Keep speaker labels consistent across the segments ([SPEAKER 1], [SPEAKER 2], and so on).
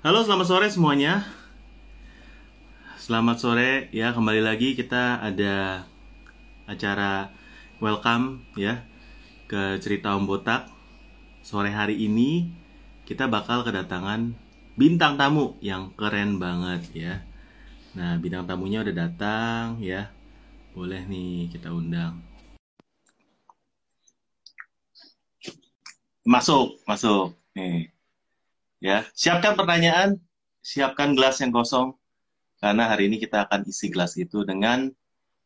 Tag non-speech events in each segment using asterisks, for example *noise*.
[SPEAKER 1] Halo, selamat sore semuanya. Selamat sore ya, kembali lagi kita ada acara welcome ya ke cerita Om Botak. Sore hari ini kita bakal kedatangan bintang tamu yang keren banget ya. Nah, bintang tamunya udah datang ya. Boleh nih kita undang. Masuk, masuk. Nih. Ya, siapkan pertanyaan, siapkan gelas yang kosong karena hari ini kita akan isi gelas itu dengan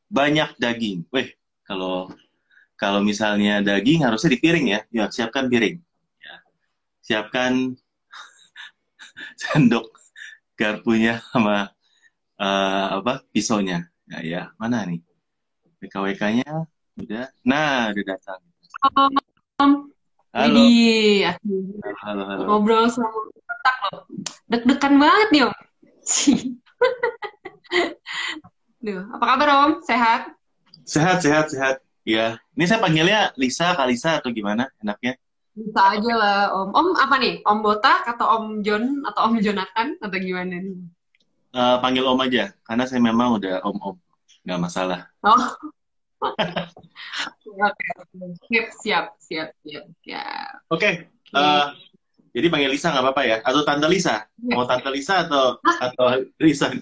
[SPEAKER 1] banyak daging. Weh, kalau kalau misalnya daging harusnya di piring ya. Ya, siapkan piring. Ya. Siapkan *laughs* sendok garpunya sama uh, apa pisaunya. Ya, ya, mana nih? WKWK-nya udah. Nah, udah datang.
[SPEAKER 2] Halo. Widih, halo, halo, ngobrol sama otak loh. Deg-degan banget nih, Om. *laughs* Duh, apa kabar Om? Sehat?
[SPEAKER 1] Sehat, sehat, sehat. Ya, ini saya panggilnya Lisa, Kalisa atau gimana enaknya?
[SPEAKER 2] Bisa aja lah, Om. Om apa nih? Om Botak atau Om John atau Om Jonathan atau gimana nih?
[SPEAKER 1] Uh, panggil Om aja, karena saya memang udah Om-Om. Nggak masalah.
[SPEAKER 2] Oh, Siap, siap, siap, siap. Ya.
[SPEAKER 1] Oke. Okay. Uh, eh, jadi panggil Lisa nggak apa-apa ya? Atau Tante Lisa? Ya. Mau Tante Lisa atau atau Lisa?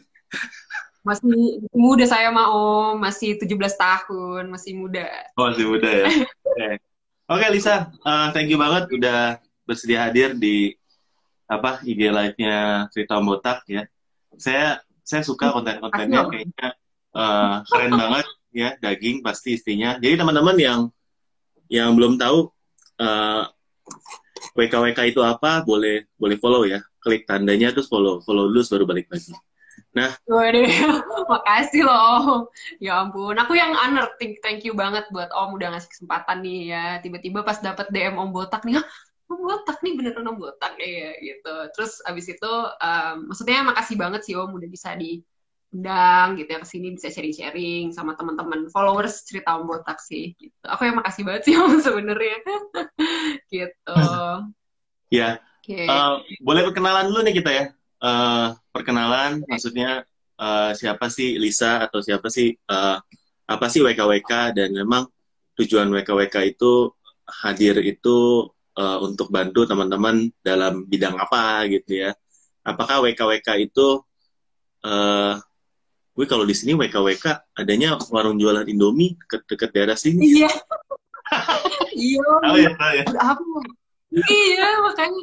[SPEAKER 2] Masih muda saya mau, masih 17 tahun, masih muda.
[SPEAKER 1] Oh, masih muda ya. Oke, okay. okay, Lisa, uh, thank you banget udah bersedia hadir di apa IG live-nya Cerita Botak ya. Saya saya suka konten-kontennya kayaknya uh, keren banget ya daging pasti istrinya. Jadi teman-teman yang yang belum tahu uh, eh, WKWK itu apa, boleh boleh follow ya. Klik tandanya terus follow, follow dulu baru balik lagi. Nah,
[SPEAKER 2] Waduh, *laughs* makasih loh. Ya ampun, aku yang honor, thank, thank you banget buat Om udah ngasih kesempatan nih ya. Tiba-tiba pas dapet DM Om Botak nih, Om Botak nih beneran Om Botak ya gitu. Terus abis itu, um, maksudnya makasih banget sih Om udah bisa di undang gitu ya ke sini bisa sharing-sharing sama teman-teman followers cerita Om Botak sih gitu. Aku yang makasih banget sih *laughs* Om sebenarnya. *laughs* gitu. *laughs*
[SPEAKER 1] ya. Okay. Uh, eh, boleh perkenalan dulu nih kita ya. Uh, perkenalan okay. maksudnya uh, siapa sih Lisa atau siapa sih uh, apa sih WKWK dan memang tujuan WKWK itu hadir itu uh, untuk bantu teman-teman dalam bidang apa gitu ya. Apakah WKWK itu uh, gue kalau di sini WKWK adanya warung jualan Indomie deket, deket daerah sini.
[SPEAKER 2] Iya. *laughs* iya. Oh, ya, ya. Apa? Iya, makanya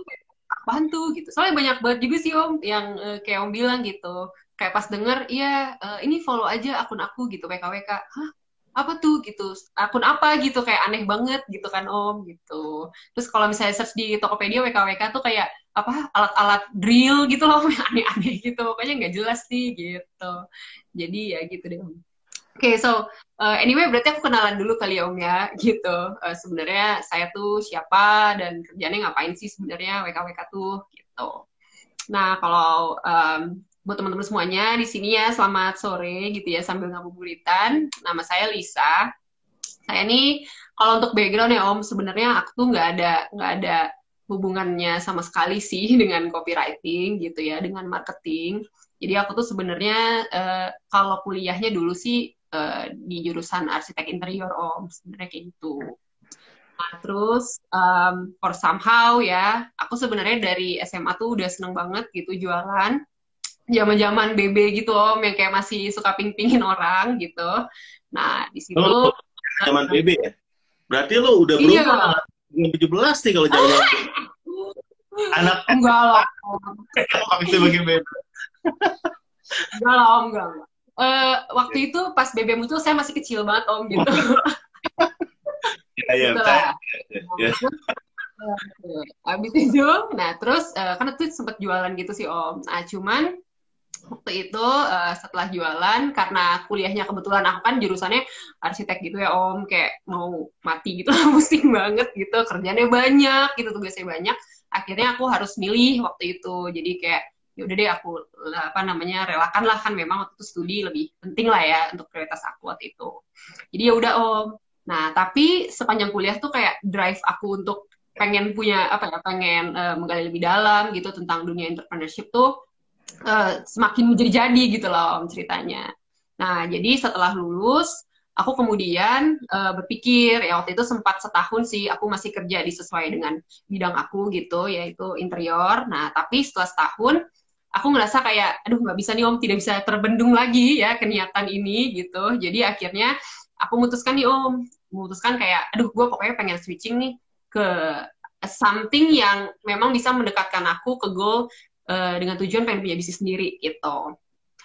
[SPEAKER 2] apaan tuh gitu. Soalnya banyak banget juga sih Om yang uh, kayak Om bilang gitu. Kayak pas denger, iya uh, ini follow aja akun aku gitu WKWK. Hah? Apa tuh gitu akun apa gitu kayak aneh banget gitu kan om gitu. Terus kalau misalnya search di Tokopedia WKWK tuh kayak apa alat-alat drill gitu loh *laughs* aneh-aneh gitu. Pokoknya nggak jelas sih gitu. Jadi ya gitu deh om. Oke okay, so uh, anyway berarti aku kenalan dulu kali ya om ya gitu. Uh, sebenarnya saya tuh siapa dan kerjanya ngapain sih sebenarnya WKWK tuh gitu. Nah kalau um, buat teman-teman semuanya di sini ya selamat sore gitu ya sambil ngabuburitan. Nama saya Lisa. Saya ini kalau untuk background ya Om sebenarnya aku tuh nggak ada nggak ada hubungannya sama sekali sih *laughs* dengan copywriting gitu ya dengan marketing. Jadi aku tuh sebenarnya uh, kalau kuliahnya dulu sih uh, di jurusan arsitek interior Om sebenarnya kayak gitu. Nah, terus um, for somehow ya, aku sebenarnya dari SMA tuh udah seneng banget gitu jualan zaman-zaman BB gitu om yang kayak masih suka ping-pingin orang gitu. Nah, di situ oh,
[SPEAKER 1] zaman BB ya. Berarti lo udah iya. berumur tujuh belas nih kalau zaman *laughs* anak
[SPEAKER 2] enggak lah.
[SPEAKER 1] Masih bagi BB.
[SPEAKER 2] enggak lah om, enggak. Uh, waktu itu pas BB muncul saya masih kecil banget om gitu. *laughs*
[SPEAKER 1] Iya, iya, gitu
[SPEAKER 2] ya. Habis itu, nah terus uh, kan itu sempat jualan gitu sih om. Nah cuman waktu itu uh, setelah jualan karena kuliahnya kebetulan aku kan jurusannya arsitek gitu ya om. Kayak mau mati gitu *laughs* pusing banget gitu kerjanya banyak gitu tugasnya banyak. Akhirnya aku harus milih waktu itu. Jadi kayak ya udah deh aku apa namanya relakan lah. Kan memang waktu itu studi lebih penting lah ya untuk prioritas aku waktu itu. Jadi ya udah om. Nah tapi sepanjang kuliah tuh kayak drive aku untuk pengen punya apa ya pengen uh, menggali lebih dalam gitu tentang dunia entrepreneurship tuh uh, semakin menjadi-jadi gitu loh om ceritanya. Nah jadi setelah lulus aku kemudian uh, berpikir ya waktu itu sempat setahun sih aku masih kerja di sesuai dengan bidang aku gitu yaitu interior. Nah tapi setelah setahun aku ngerasa kayak aduh nggak bisa nih om tidak bisa terbendung lagi ya kenyataan ini gitu. Jadi akhirnya aku memutuskan nih om memutuskan kayak aduh gue pokoknya pengen switching nih ke something yang memang bisa mendekatkan aku ke goal uh, dengan tujuan pengen punya bisnis sendiri gitu.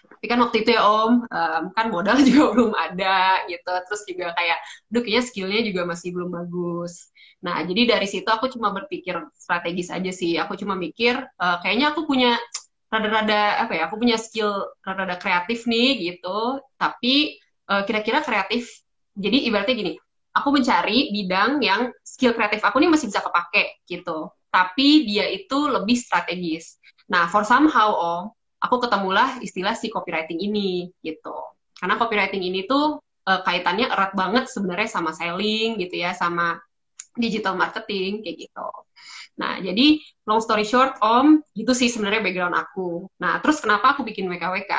[SPEAKER 2] Tapi kan waktu itu ya om um, kan modal *laughs* juga belum ada gitu. Terus juga kayak aduh kayaknya skillnya juga masih belum bagus. Nah jadi dari situ aku cuma berpikir strategis aja sih. Aku cuma mikir uh, kayaknya aku punya rada-rada apa ya aku punya skill rada-rada kreatif nih gitu. Tapi eh, kira-kira kreatif jadi ibaratnya gini aku mencari bidang yang skill kreatif aku nih masih bisa kepake gitu. Tapi dia itu lebih strategis nah for somehow om aku ketemulah istilah si copywriting ini gitu. Karena copywriting ini tuh uh, kaitannya erat banget sebenarnya sama selling gitu ya, sama digital marketing kayak gitu. Nah, jadi long story short, Om, gitu sih sebenarnya background aku. Nah, terus kenapa aku bikin WKWK?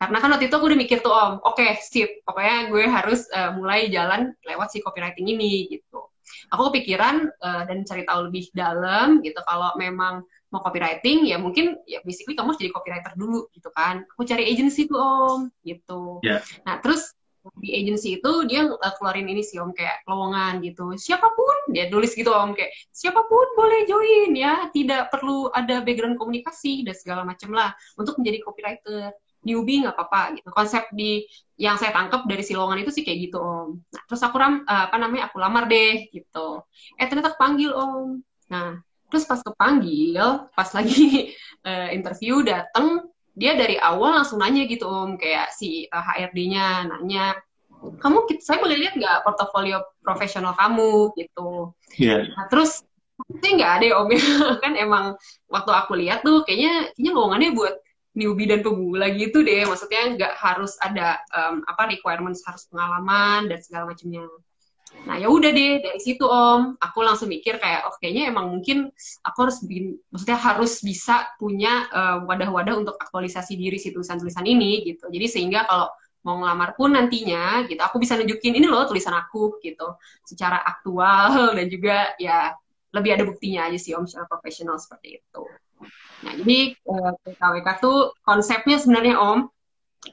[SPEAKER 2] Karena kan waktu itu aku udah mikir tuh Om, oke okay, sip, pokoknya gue harus uh, mulai jalan lewat si copywriting ini gitu. Aku kepikiran uh, dan cari tahu lebih dalam gitu kalau memang mau copywriting ya mungkin ya basically kamu harus jadi copywriter dulu gitu kan. Aku cari agency tuh om gitu. Yeah. nah terus di agency itu dia uh, keluarin ini sih om kayak lowongan gitu. Siapa pun dia tulis gitu om kayak siapa pun boleh join ya. Tidak perlu ada background komunikasi dan segala macam lah untuk menjadi copywriter. Newbie nggak apa-apa gitu. Konsep di yang saya tangkap dari si lowongan itu sih kayak gitu om. Nah, terus aku ram uh, apa namanya aku lamar deh gitu. Eh ternyata kepanggil om. Nah terus pas kepanggil pas lagi uh, *laughs* interview dateng dia dari awal langsung nanya gitu om. Kayak si uh, eh, HRD-nya nanya kamu saya boleh lihat nggak portofolio profesional kamu? Gitu. Yeah. nah, terus saya nggak ada ya om. Ya *laughs* kan emang waktu aku lihat tuh kayaknya kayaknya lowongannya buat newbie dan pemula gitu deh. Maksudnya nggak harus ada um, apa requirements harus pengalaman dan segala macamnya Nah ya udah deh dari situ om, aku langsung mikir kayak oh kayaknya emang mungkin aku harus bikin, maksudnya harus bisa punya wadah wadah-wadah untuk aktualisasi diri si tulisan-tulisan ini gitu. Jadi sehingga kalau mau ngelamar pun nantinya gitu, aku bisa nunjukin ini loh tulisan aku gitu, secara aktual *laughs* dan juga ya lebih ada buktinya aja sih om secara profesional seperti itu. Nah jadi uh, PKWK tuh konsepnya sebenarnya om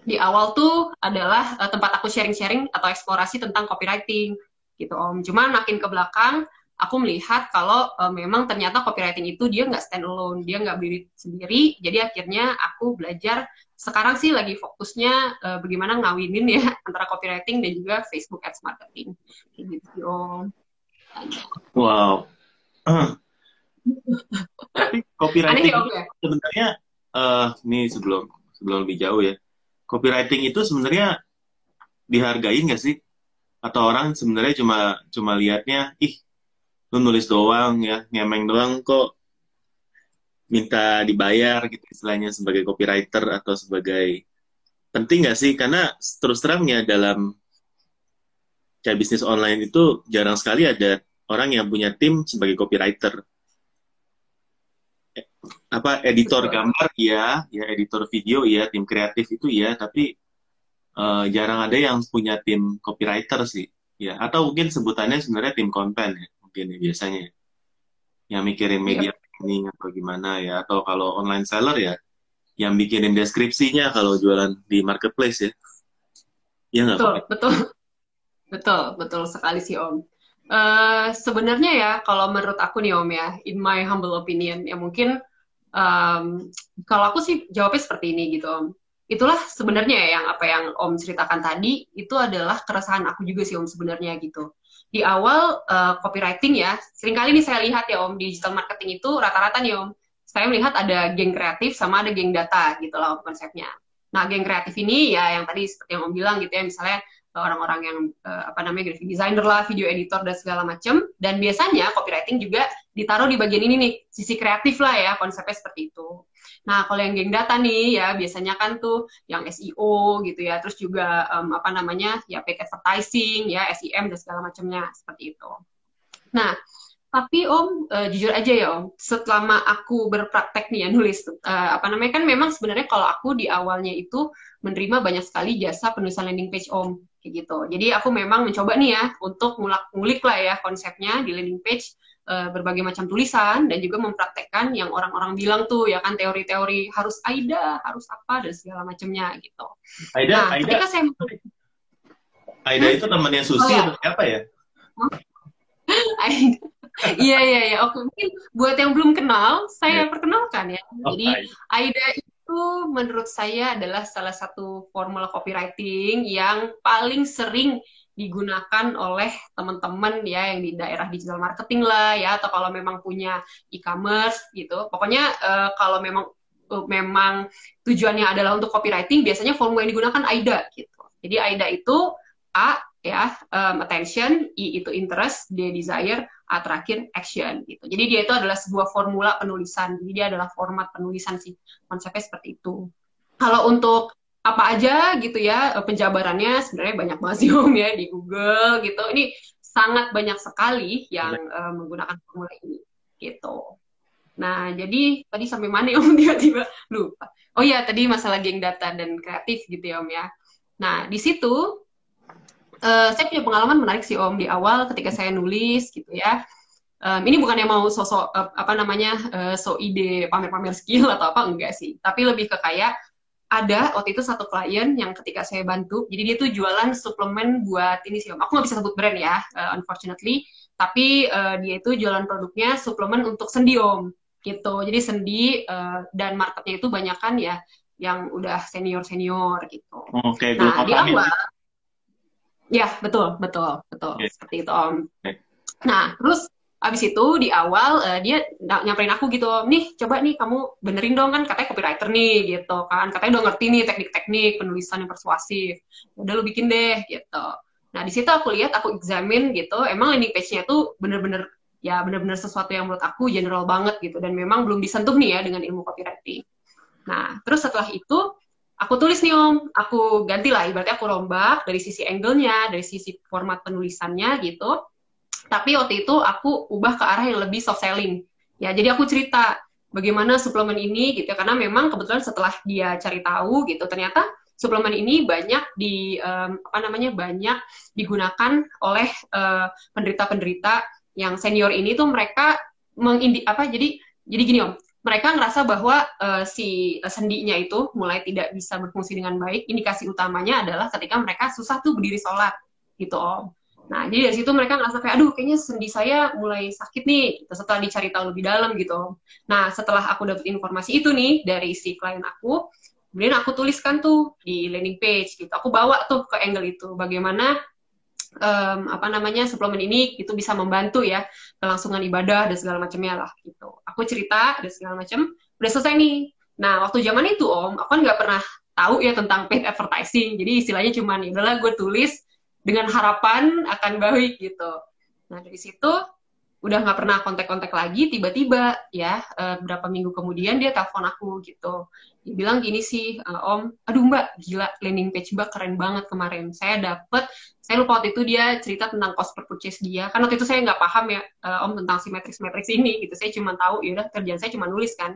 [SPEAKER 2] di awal tuh adalah uh, tempat aku sharing-sharing atau eksplorasi tentang copywriting gitu Om. Cuman makin ke belakang aku melihat kalau uh, memang ternyata copywriting itu dia nggak stand alone, dia nggak berdiri sendiri. Jadi akhirnya aku belajar sekarang sih lagi fokusnya uh, bagaimana ngawinin ya *laughs* antara copywriting dan juga Facebook Ads marketing. Gitu Om.
[SPEAKER 1] Wow. Tapi *laughs* copywriting Aneh, ya, sebenarnya uh, ini sebelum sebelum lebih jauh ya. Copywriting itu sebenarnya dihargain nggak sih atau orang sebenarnya cuma cuma lihatnya ih lu nulis doang ya ngemeng doang kok. Minta dibayar gitu istilahnya sebagai copywriter atau sebagai penting nggak sih? Karena terus terangnya dalam kayak bisnis online itu jarang sekali ada orang yang punya tim sebagai copywriter. Apa editor gambar ya ya editor video ya tim kreatif itu ya tapi uh, jarang ada yang punya tim copywriter sih ya. Atau mungkin sebutannya sebenarnya tim konten ya mungkin ya, biasanya. Yang mikirin media yep. planning atau gimana ya. Atau kalau online seller ya yang bikinin deskripsinya kalau jualan di marketplace ya.
[SPEAKER 2] Ya nggak betul betul. *laughs* Betul betul sekali sih om. Uh, sebenarnya ya kalau menurut aku nih om ya in my humble opinion ya mungkin um, kalau aku sih jawabnya seperti ini gitu om itulah sebenarnya ya yang apa yang Om ceritakan tadi itu adalah keresahan aku juga sih Om sebenarnya gitu. Di awal uh, copywriting ya, sering kali nih saya lihat ya Om digital marketing itu rata-rata nih Om, saya melihat ada geng kreatif sama ada geng data gitu lah konsepnya. Nah, geng kreatif ini ya yang tadi seperti yang Om bilang gitu ya, misalnya orang-orang yang uh, apa namanya graphic designer lah, video editor dan segala macam. Dan biasanya copywriting juga ditaruh di bagian ini nih, sisi kreatif lah ya, konsepnya seperti itu. Nah, kalau yang geng data nih ya biasanya kan tuh yang SEO gitu ya, terus juga um, apa namanya ya paid advertising ya, SEM dan segala macamnya seperti itu. Nah, tapi Om, uh, jujur aja ya Om, selama aku berpraktek nih ya nulis, uh, apa namanya kan memang sebenarnya kalau aku di awalnya itu menerima banyak sekali jasa penulisan landing page Om, kayak gitu. Jadi aku memang mencoba nih ya untuk ngulak-ngulik lah ya konsepnya di landing page uh, berbagai macam tulisan dan juga mempraktekkan yang orang-orang bilang tuh ya kan teori-teori harus AIDA, harus apa dan segala macamnya gitu.
[SPEAKER 1] AIDA, nah, AIDA. ketika saya AIDA itu temannya Susi oh, ya? atau siapa ya? *laughs*
[SPEAKER 2] Iya iya iya. Oke mungkin buat yang belum kenal, saya yeah. perkenalkan ya. Oh, Jadi AIDA itu menurut saya adalah salah satu formula copywriting yang paling sering digunakan oleh teman-teman ya yang di daerah digital marketing lah ya atau kalau memang punya e-commerce gitu. Pokoknya uh, kalau memang uh, memang tujuannya adalah untuk copywriting biasanya formula yang digunakan AIDA gitu. Jadi AIDA itu A ya um, attention, I itu interest, D desire, A terakhir action gitu. Jadi dia itu adalah sebuah formula penulisan. Jadi dia adalah format penulisan sih. Konsepnya seperti itu. Kalau untuk apa aja gitu ya eh, penjabarannya sebenarnya banyak banget sih *laughs* Om ya di Google gitu. Ini sangat banyak sekali yang uh, menggunakan formula ini gitu. Nah, jadi tadi sampai mana Om *laughs* tiba-tiba lupa. Oh iya, tadi masalah geng data dan kreatif gitu ya Om ya. Nah, di situ uh, saya punya pengalaman menarik sih Om di awal ketika saya nulis gitu ya. Um, ini bukan yang mau sosok uh, apa namanya uh, so ide pamer-pamer skill *laughs* atau apa enggak sih, tapi lebih ke kayak ada waktu itu satu klien yang ketika saya bantu, jadi dia tuh jualan suplemen buat ini sih om. Aku nggak bisa sebut brand ya, uh, unfortunately. Tapi uh, dia itu jualan produknya suplemen untuk sendi om, gitu. Jadi sendi uh, dan marketnya itu banyak kan ya yang udah senior senior gitu.
[SPEAKER 1] Oke, okay, nah di awal
[SPEAKER 2] Ya, betul, betul, betul. Okay. Seperti itu, Om. Okay. Nah, terus abis itu di awal uh, dia nyamperin aku gitu, nih coba nih kamu benerin dong kan katanya copywriter nih gitu kan, katanya udah ngerti nih teknik-teknik penulisan yang persuasif, udah lu bikin deh gitu. Nah di situ aku lihat, aku examine gitu, emang landing page-nya tuh bener-bener ya bener-bener sesuatu yang menurut aku general banget gitu dan memang belum disentuh nih ya dengan ilmu copywriting. Nah terus setelah itu aku tulis nih om, aku ganti lah, ibaratnya aku rombak dari sisi angle-nya, dari sisi format penulisannya gitu. Tapi waktu itu aku ubah ke arah yang lebih soft selling. Ya, jadi aku cerita bagaimana suplemen ini gitu, karena memang kebetulan setelah dia cari tahu gitu, ternyata suplemen ini banyak di um, apa namanya banyak digunakan oleh uh, penderita-penderita yang senior ini tuh mereka mengindi apa jadi jadi gini om mereka ngerasa bahwa uh, si uh, sendinya itu mulai tidak bisa berfungsi dengan baik. Indikasi utamanya adalah ketika mereka susah tuh berdiri sholat, gitu om. Nah, jadi dari situ mereka ngerasa kayak, aduh, kayaknya sendi saya mulai sakit nih, gitu, setelah dicari tahu lebih dalam gitu. Nah, setelah aku dapat informasi itu nih dari si klien aku, kemudian aku tuliskan tuh di landing page gitu. Aku bawa tuh ke angle itu, bagaimana um, apa namanya suplemen ini itu bisa membantu ya kelangsungan ibadah dan segala macamnya lah gitu. Aku cerita dan segala macam udah selesai nih. Nah waktu zaman itu om, aku kan nggak pernah tahu ya tentang paid advertising. Jadi istilahnya cuma nih, udahlah gue tulis dengan harapan akan baik gitu. Nah dari situ udah nggak pernah kontak-kontak lagi tiba-tiba ya uh, berapa minggu kemudian dia telepon aku gitu dia bilang gini sih uh, om aduh mbak gila landing page mbak keren banget kemarin. Saya dapet saya lupa waktu itu dia cerita tentang cost per purchase dia. Kan waktu itu saya nggak paham ya uh, om tentang si matrix matrix ini gitu. Saya cuma tahu ya udah kerjaan saya cuma nulis kan.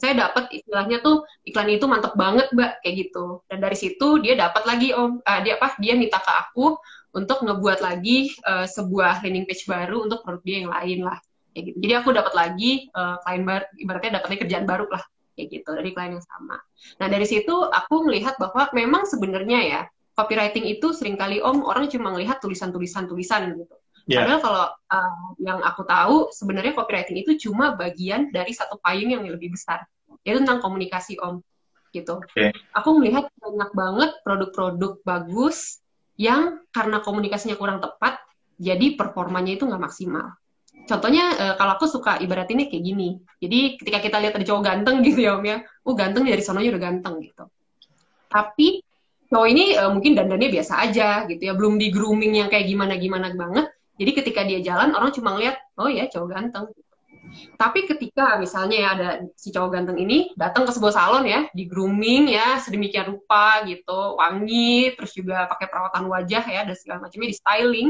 [SPEAKER 2] Saya dapat istilahnya tuh iklan itu mantep banget mbak kayak gitu. Dan dari situ dia dapat lagi om uh, dia apa? Dia minta ke aku untuk ngebuat lagi uh, sebuah landing page baru untuk produk dia yang lain lah gitu. Jadi aku dapat lagi uh, klien baru, ibaratnya dapatnya kerjaan baru lah kayak gitu dari klien yang sama. Nah dari situ aku melihat bahwa memang sebenarnya ya copywriting itu sering kali om orang cuma melihat tulisan-tulisan tulisan gitu. Yeah. Padahal kalau uh, yang aku tahu sebenarnya copywriting itu cuma bagian dari satu payung yang lebih besar yaitu tentang komunikasi om gitu. Okay. Aku melihat banyak banget produk-produk bagus yang karena komunikasinya kurang tepat, jadi performanya itu nggak maksimal. Contohnya uh, kalau aku suka ibarat ini kayak gini. Jadi ketika kita lihat ada cowok ganteng *laughs* gitu ya Om ya, oh ganteng dari sononya udah ganteng gitu. Tapi cowok ini uh, mungkin dandannya biasa aja gitu ya, belum di grooming yang kayak gimana-gimana banget. Jadi ketika dia jalan orang cuma ngeliat, oh ya cowok ganteng. Tapi ketika misalnya ya ada si cowok ganteng ini datang ke sebuah salon ya, di grooming ya sedemikian rupa gitu, wangi, terus juga pakai perawatan wajah ya dan segala macamnya di styling,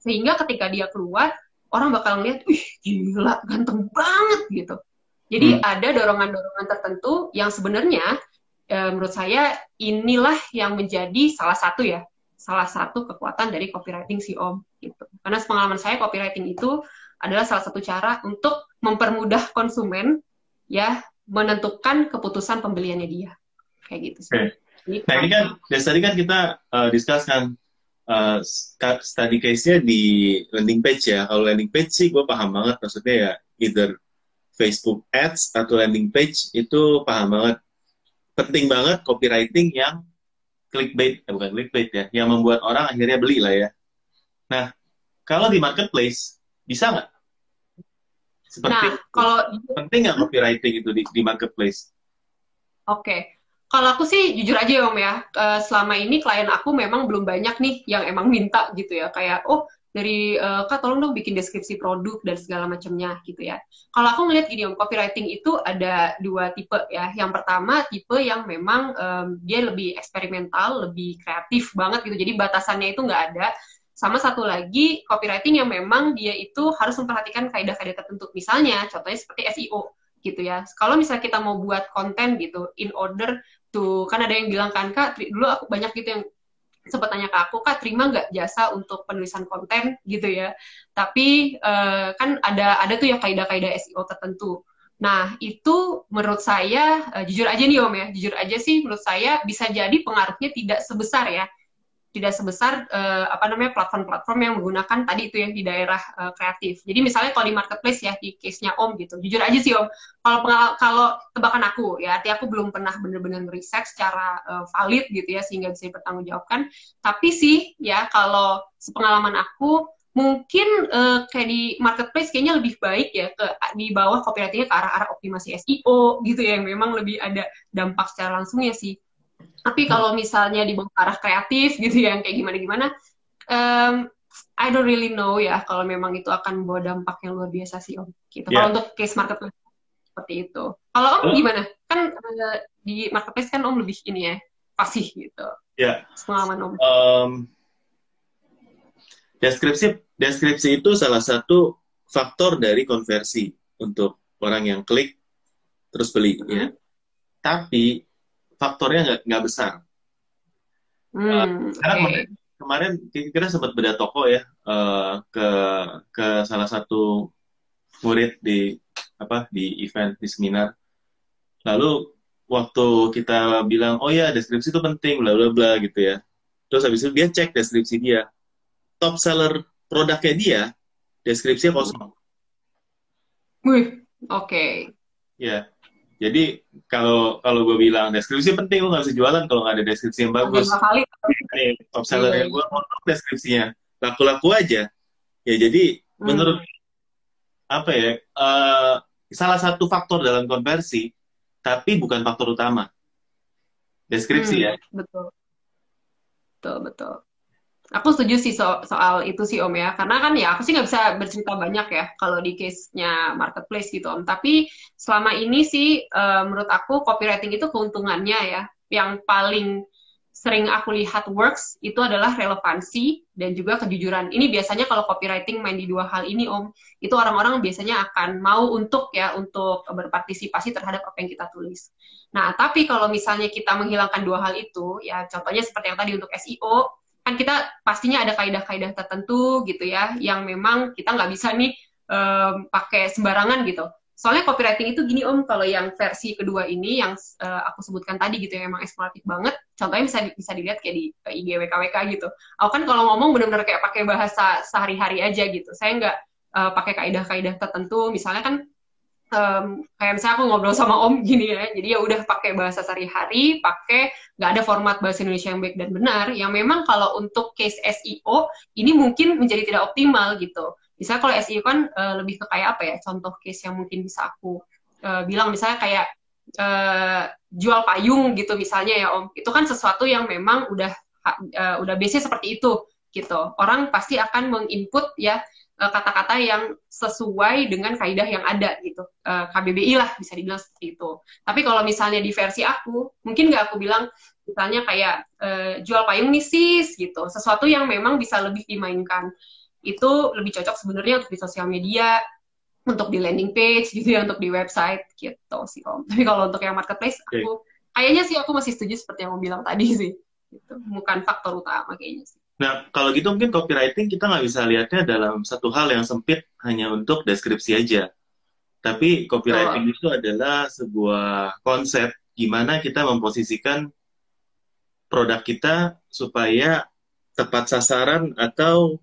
[SPEAKER 2] sehingga ketika dia keluar orang bakal ngeliat, wih gila, ganteng banget gitu. Jadi hmm. ada dorongan-dorongan tertentu yang sebenarnya e, menurut saya inilah yang menjadi salah satu ya, salah satu kekuatan dari copywriting si Om gitu. Karena pengalaman saya copywriting itu adalah salah satu cara untuk mempermudah konsumen ya menentukan keputusan pembeliannya dia. Kayak gitu sih. Okay.
[SPEAKER 1] Nah ini kan dari tadi kan kita uh, diskuskan uh, study case-nya di landing page ya. Kalau landing page sih gue paham banget maksudnya ya either Facebook Ads atau landing page itu paham banget. Penting banget copywriting yang clickbait, eh, bukan clickbait ya, yang membuat orang akhirnya beli lah ya. Nah, kalau di marketplace, bisa nggak? Seperti nah, kalau penting nggak copywriting itu di, di marketplace?
[SPEAKER 2] Oke, okay. Kalau aku sih jujur aja ya om ya, uh, selama ini klien aku memang belum banyak nih yang emang minta gitu ya, kayak oh dari uh, kak tolong dong bikin deskripsi produk dan segala macamnya gitu ya. Kalau aku ngeliat gini om, copywriting itu ada dua tipe ya. Yang pertama tipe yang memang um, dia lebih eksperimental, lebih kreatif banget gitu. Jadi batasannya itu nggak ada. Sama satu lagi copywriting yang memang dia itu harus memperhatikan kaidah-kaidah tertentu. Misalnya contohnya seperti SEO gitu ya. Kalau misalnya kita mau buat konten gitu, in order to kan ada yang bilang kan kak dulu aku banyak gitu yang sempat tanya ke aku kak terima nggak jasa untuk penulisan konten? Gitu ya. Tapi uh, kan ada ada tuh ya kaidah-kaidah SEO tertentu. Nah itu menurut saya uh, jujur aja nih om ya. Jujur aja sih menurut saya bisa jadi pengaruhnya tidak sebesar ya tidak sebesar uh, apa namanya platform-platform yang menggunakan tadi itu yang di daerah uh, kreatif. Jadi misalnya kalau di marketplace ya di case-nya Om gitu. Jujur aja sih Om, kalau kalau tebakan aku ya, arti aku belum pernah benar-benar riset secara uh, valid gitu ya sehingga bisa dipertanggungjawabkan. Tapi sih ya kalau sepengalaman aku mungkin uh, kayak di marketplace kayaknya lebih baik ya ke di bawah copywritingnya ke arah-arah optimasi SEO gitu ya yang memang lebih ada dampak secara langsungnya sih tapi kalau misalnya di arah kreatif gitu ya, yang kayak gimana-gimana, um, I don't really know ya kalau memang itu akan membawa dampak yang luar biasa sih Om. Gitu. Yeah. Kalau untuk case marketplace seperti itu. Kalau Om oh. gimana? Kan uh, di marketplace kan Om lebih ini ya, fasih gitu.
[SPEAKER 1] Ya. Yeah. Pengalaman Om. Um, deskripsi deskripsi itu salah satu faktor dari konversi untuk orang yang klik terus beli mm -hmm. ya. Tapi faktornya nggak nggak besar. Hmm, uh, karena okay. kemarin, kemarin kita sempat beda toko ya uh, ke ke salah satu murid di apa di event di seminar. Lalu waktu kita bilang oh ya deskripsi itu penting bla bla bla gitu ya. Terus habis itu dia cek deskripsi dia. Top seller produknya dia deskripsinya kosong.
[SPEAKER 2] Wih, oke. Okay.
[SPEAKER 1] Ya, jadi kalau kalau gue bilang deskripsi penting, lo nggak bisa jualan kalau nggak ada deskripsi yang bagus. Nih, top seller yang gue mau deskripsinya, laku-laku aja. Ya jadi hmm. menurut apa ya, uh, salah satu faktor dalam konversi, tapi bukan faktor utama. Deskripsi hmm, ya.
[SPEAKER 2] Betul. Betul, betul aku setuju sih so soal itu sih Om ya. Karena kan ya aku sih nggak bisa bercerita banyak ya kalau di case-nya marketplace gitu Om. Tapi selama ini sih uh, menurut aku copywriting itu keuntungannya ya. Yang paling sering aku lihat works itu adalah relevansi dan juga kejujuran. Ini biasanya kalau copywriting main di dua hal ini Om, itu orang-orang biasanya akan mau untuk ya untuk berpartisipasi terhadap apa yang kita tulis. Nah, tapi kalau misalnya kita menghilangkan dua hal itu, ya contohnya seperti yang tadi untuk SEO, kan kita pastinya ada kaidah-kaidah tertentu gitu ya yang memang kita nggak bisa nih um, pakai sembarangan gitu. Soalnya copywriting itu gini om kalau yang versi kedua ini yang uh, aku sebutkan tadi gitu yang emang eksploratif banget contohnya bisa bisa dilihat kayak di uh, IG WKWK gitu. Aku kan kalau ngomong benar-benar kayak pakai bahasa sehari-hari aja gitu. Saya nggak uh, pakai kaidah-kaidah tertentu. Misalnya kan um, kayak misalnya aku ngobrol sama om gini ya, jadi ya udah pakai bahasa sehari-hari, pakai nggak ada format bahasa Indonesia yang baik dan benar, yang memang kalau untuk case SEO ini mungkin menjadi tidak optimal gitu. Misalnya kalau SEO kan uh, lebih ke kayak apa ya, contoh case yang mungkin bisa aku uh, bilang misalnya kayak uh, jual payung gitu misalnya ya om, itu kan sesuatu yang memang udah uh, udah biasanya seperti itu gitu. Orang pasti akan menginput ya kata-kata yang sesuai dengan kaidah yang ada gitu. Eh, KBBI lah bisa dibilang seperti itu. Tapi kalau misalnya di versi aku, mungkin nggak aku bilang misalnya kayak uh, jual payung nih sis gitu. Sesuatu yang memang bisa lebih dimainkan. itu lebih cocok sebenarnya untuk di sosial media untuk di landing page gitu ya untuk di website gitu sih om tapi kalau untuk yang marketplace okay. aku kayaknya sih aku masih setuju seperti yang om bilang tadi sih gitu bukan faktor utama kayaknya sih
[SPEAKER 1] nah kalau gitu mungkin copywriting kita nggak bisa lihatnya dalam satu hal yang sempit hanya untuk deskripsi aja. Tapi copywriting oh. itu adalah sebuah konsep gimana kita memposisikan produk kita supaya tepat sasaran atau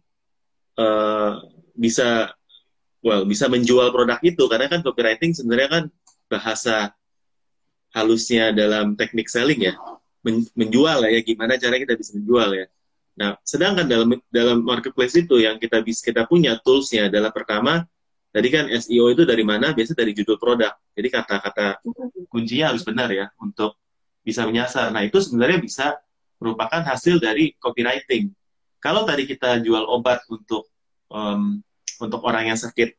[SPEAKER 1] uh, bisa well bisa menjual produk itu. Karena kan copywriting sebenarnya kan bahasa halusnya dalam teknik selling ya. Men menjual ya gimana cara kita bisa menjual ya nah sedangkan dalam dalam marketplace itu yang kita bisa kita punya toolsnya adalah pertama tadi kan SEO itu dari mana? Biasa dari judul produk. Jadi kata-kata kuncinya harus benar ya untuk bisa menyasar. Nah itu sebenarnya bisa merupakan hasil dari copywriting. Kalau tadi kita jual obat untuk um, untuk orang yang sakit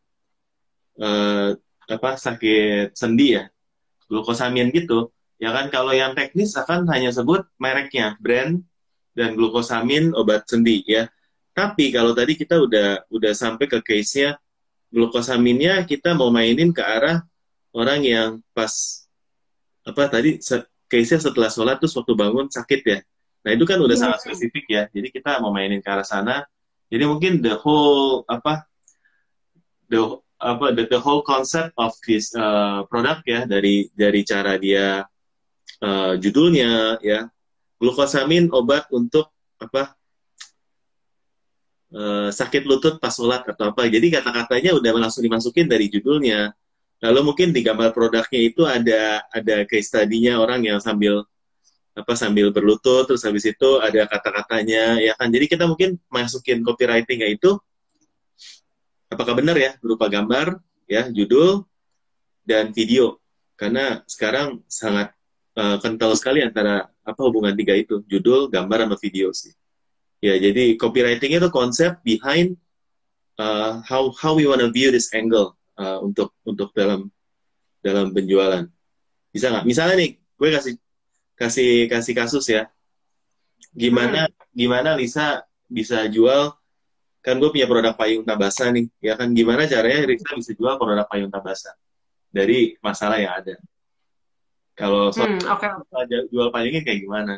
[SPEAKER 1] uh, apa sakit sendi ya glukosamin gitu ya kan? Kalau yang teknis akan hanya sebut mereknya brand dan glukosamin obat sendi ya. Tapi kalau tadi kita udah udah sampai ke case-nya glukosaminnya kita mau mainin ke arah orang yang pas apa tadi case-nya setelah sholat terus waktu bangun sakit ya. Nah itu kan udah ya. sangat spesifik ya. Jadi kita mau mainin ke arah sana. Jadi mungkin the whole apa the apa the, the whole concept of this uh, product ya dari dari cara dia uh, judulnya ya glukosamin obat untuk apa uh, sakit lutut pas sholat atau apa. Jadi kata-katanya udah langsung dimasukin dari judulnya. Lalu mungkin di gambar produknya itu ada ada case orang yang sambil apa sambil berlutut terus habis itu ada kata-katanya ya kan? Jadi kita mungkin masukin copywriting itu apakah benar ya berupa gambar ya judul dan video. Karena sekarang sangat uh, kental sekali antara apa hubungan tiga itu judul gambar sama video sih ya jadi copywriting itu konsep behind uh, how how we wanna view this angle uh, untuk untuk dalam dalam penjualan bisa nggak misalnya nih gue kasih kasih kasih kasus ya. Gimana hmm. gimana Lisa bisa jual kan gue punya produk payung tabasa nih ya kan gimana caranya Lisa bisa jual produk payung tabasa dari masalah yang ada. Kalau hmm, okay. jual payungnya kayak gimana?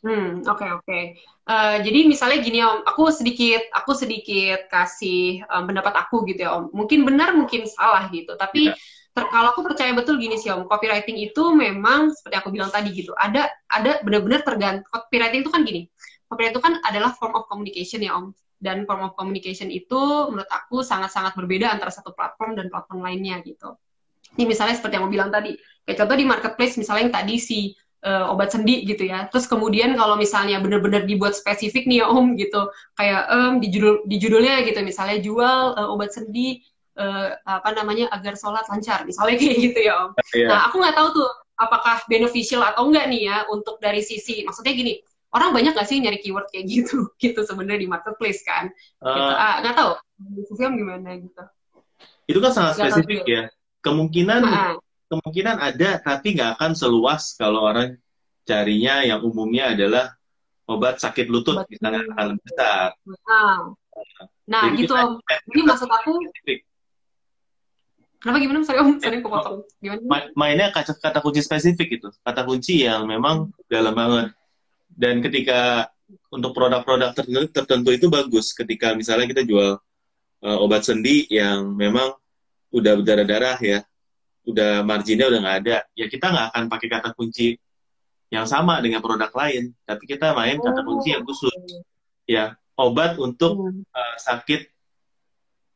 [SPEAKER 2] Hmm, oke okay, oke. Okay. Uh, eh, jadi misalnya gini Om, aku sedikit aku sedikit kasih um, pendapat aku gitu ya Om. Mungkin benar, mungkin salah gitu. Tapi ya ter, kalau aku percaya betul gini sih om copywriting itu memang seperti aku bilang tadi gitu ada ada benar-benar tergantung copywriting itu kan gini copywriting itu kan adalah form of communication ya om dan form of communication itu menurut aku sangat-sangat berbeda antara satu platform dan platform lainnya gitu ini misalnya seperti yang aku bilang tadi kayak contoh di marketplace misalnya yang tadi si uh, obat sendi gitu ya. Terus kemudian kalau misalnya benar-benar dibuat spesifik nih ya Om gitu, kayak um, di judul di judulnya gitu misalnya jual uh, obat sendi uh, apa namanya agar sholat lancar misalnya *laughs* kayak gitu ya om. Yeah. Nah aku nggak tahu tuh apakah beneficial atau enggak nih ya untuk dari sisi maksudnya gini orang banyak gak sih nyari keyword kayak gitu *laughs* gitu sebenarnya di marketplace kan? Uh, gitu. ah, nggak tahu gimana gitu.
[SPEAKER 1] Itu kan sangat gak spesifik ya. Kemungkinan kemungkinan ada tapi nggak akan seluas kalau orang carinya yang umumnya adalah obat sakit lutut obat misalnya akan besar.
[SPEAKER 2] Nah, nah Jadi gitu om. Ini maksud aku spesifik Kenapa gimana? Sorry Om, sorry kepotong. Gimana?
[SPEAKER 1] mainnya kata, kata kunci spesifik itu. Kata kunci yang memang dalam banget. Dan ketika untuk produk-produk tertentu, tertentu itu bagus. Ketika misalnya kita jual uh, obat sendi yang memang udah berdarah-darah ya. Udah marginnya udah nggak ada. Ya kita nggak akan pakai kata kunci yang sama dengan produk lain. Tapi kita main kata kunci yang khusus. Ya, obat untuk uh, sakit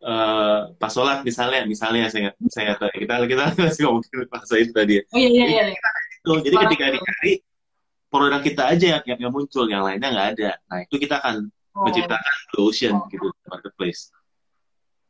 [SPEAKER 1] uh, pas sholat misalnya misalnya saya saya kita kita *laughs* masih ngomongin pas itu tadi ya.
[SPEAKER 2] Oh, iya, iya, iya.
[SPEAKER 1] Itu, jadi ketika dicari produk kita aja yang, yang muncul yang lainnya nggak ada nah itu kita akan oh. menciptakan solution oh. gitu marketplace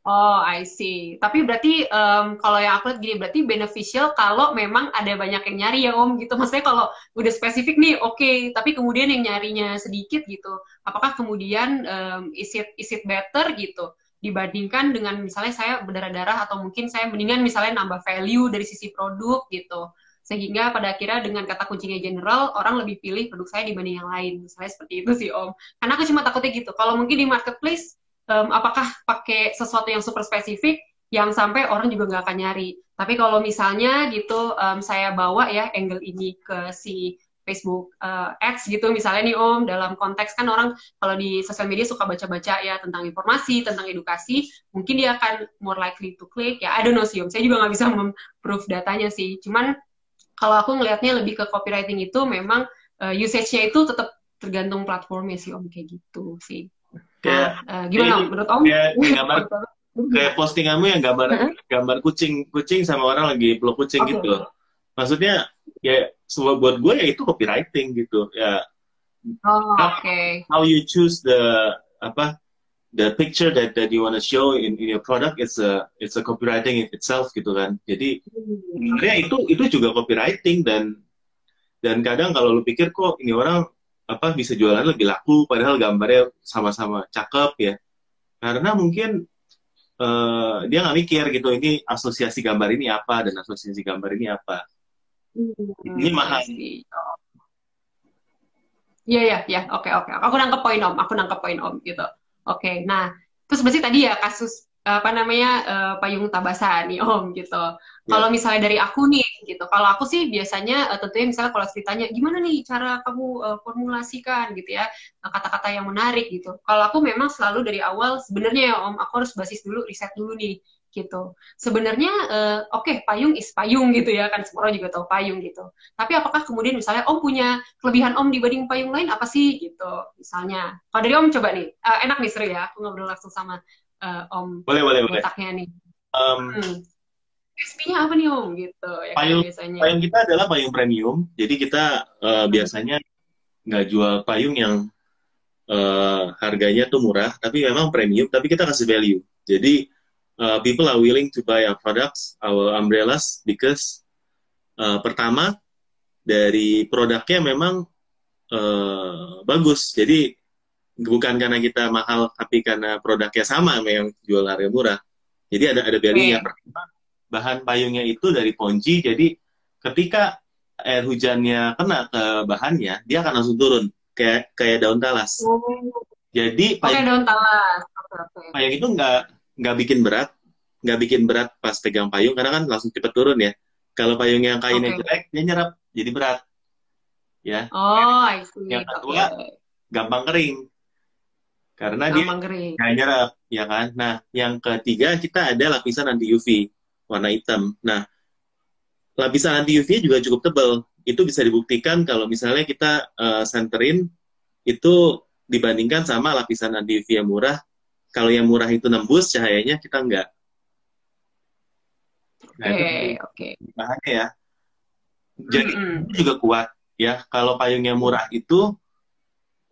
[SPEAKER 2] Oh, I see. Tapi berarti um, kalau yang aku lihat gini, berarti beneficial kalau memang ada banyak yang nyari ya Om gitu. Maksudnya kalau udah spesifik nih, oke. Okay. Tapi kemudian yang nyarinya sedikit gitu, apakah kemudian um, is it is it better gitu? dibandingkan dengan misalnya saya berdarah-darah atau mungkin saya mendingan misalnya nambah value dari sisi produk gitu sehingga pada akhirnya dengan kata kuncinya general orang lebih pilih produk saya dibanding yang lain misalnya seperti itu sih om karena aku cuma takutnya gitu kalau mungkin di marketplace um, apakah pakai sesuatu yang super spesifik yang sampai orang juga nggak akan nyari. Tapi kalau misalnya gitu um, saya bawa ya angle ini ke si Facebook uh, Ads gitu. Misalnya nih Om dalam konteks kan orang kalau di sosial media suka baca-baca ya tentang informasi tentang edukasi mungkin dia akan more likely to click. Ya I don't know sih Om. Saya juga nggak bisa *laughs* memprove datanya sih. Cuman kalau aku ngelihatnya lebih ke copywriting itu memang uh, usage-nya itu tetap tergantung platformnya sih Om kayak gitu sih
[SPEAKER 1] kayak
[SPEAKER 2] uh, gimana kayak,
[SPEAKER 1] menurut Om? kayak gambar *laughs* kayak postinganmu yang gambar gambar kucing kucing sama orang lagi peluk kucing okay. gitu. Maksudnya ya semua buat gue ya itu copywriting gitu ya.
[SPEAKER 2] Oh, oke. okay.
[SPEAKER 1] how you choose the apa the picture that that you want to show in, in your product is a it's a copywriting in itself gitu kan. Jadi sebenarnya itu itu juga copywriting dan dan kadang kalau lu pikir kok ini orang apa bisa jualan lebih laku padahal gambarnya sama-sama cakep ya karena mungkin uh, dia nggak mikir gitu ini asosiasi gambar ini apa dan asosiasi gambar ini apa Hmm, ini mahal.
[SPEAKER 2] Iya, iya, iya. Oke, oke. Aku nangkep poin Om. Aku nangkep poin Om gitu. Oke. Nah, terus berarti tadi ya kasus apa namanya uh, payung tabasa nih *laughs* Om gitu. Yeah. Kalau misalnya dari aku nih gitu. Kalau aku sih biasanya uh, tentunya misalnya kalau ceritanya gimana nih cara kamu uh, formulasikan gitu ya kata-kata yang menarik gitu. Kalau aku memang selalu dari awal sebenarnya ya Om aku harus basis dulu riset dulu nih gitu. Sebenarnya uh, oke okay, payung is payung gitu ya kan semua orang juga tahu payung gitu. Tapi apakah kemudian misalnya Om punya kelebihan Om dibanding payung lain apa sih gitu misalnya. Kalau dari Om coba nih uh, enak nih seru ya aku ngobrol langsung sama uh, Om.
[SPEAKER 1] Boleh boleh boleh.
[SPEAKER 2] nih. Um, hmm. SP-nya apa nih Om gitu
[SPEAKER 1] ya kan payung, biasanya. Payung kita adalah payung premium. Jadi kita uh, hmm. biasanya nggak jual payung yang uh, harganya tuh murah, tapi memang premium, tapi kita kasih value. Jadi uh, people are willing to buy our products, our umbrellas, because uh, pertama dari produknya memang uh, bagus. Jadi bukan karena kita mahal, tapi karena produknya sama yang jual harga murah. Jadi ada ada value-nya. Pertama, bahan payungnya itu dari ponji, jadi ketika air hujannya kena ke bahannya, dia akan langsung turun kayak kayak daun talas. Oh. Jadi
[SPEAKER 2] payung, daun talas.
[SPEAKER 1] Payung itu nggak nggak bikin berat, nggak bikin berat pas pegang payung karena kan langsung cepet turun ya. Kalau payung yang kainnya okay. jelek, dia nyerap jadi berat. Ya.
[SPEAKER 2] Oh, I see.
[SPEAKER 1] Yang kedua, okay. gampang kering. Karena gampang dia kering. nyerap, ya kan? Nah, yang ketiga kita ada lapisan anti UV warna hitam. Nah, lapisan anti UV juga cukup tebal. Itu bisa dibuktikan kalau misalnya kita uh, senterin itu dibandingkan sama lapisan anti UV yang murah kalau yang murah itu nembus cahayanya kita enggak.
[SPEAKER 2] Nah, oke, okay, oke. Okay.
[SPEAKER 1] Bahannya ya. Jadi mm -hmm. juga kuat ya. Kalau payung yang murah itu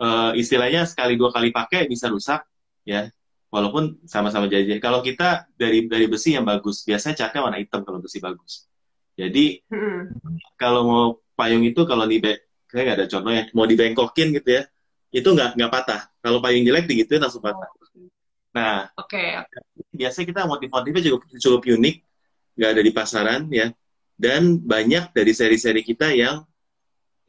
[SPEAKER 1] uh, istilahnya sekali dua kali pakai bisa rusak ya. Walaupun sama-sama jadi. Kalau kita dari dari besi yang bagus, biasanya catnya warna hitam kalau besi bagus. Jadi mm -hmm. kalau mau payung itu kalau di kayak nggak ada contohnya, mau dibengkokin gitu ya, itu nggak nggak patah. Kalau payung jelek digituin langsung patah. Oh, Nah,
[SPEAKER 2] oke. Okay.
[SPEAKER 1] Biasanya kita motif-motifnya cukup cukup unik, nggak ada di pasaran ya. Dan banyak dari seri-seri kita yang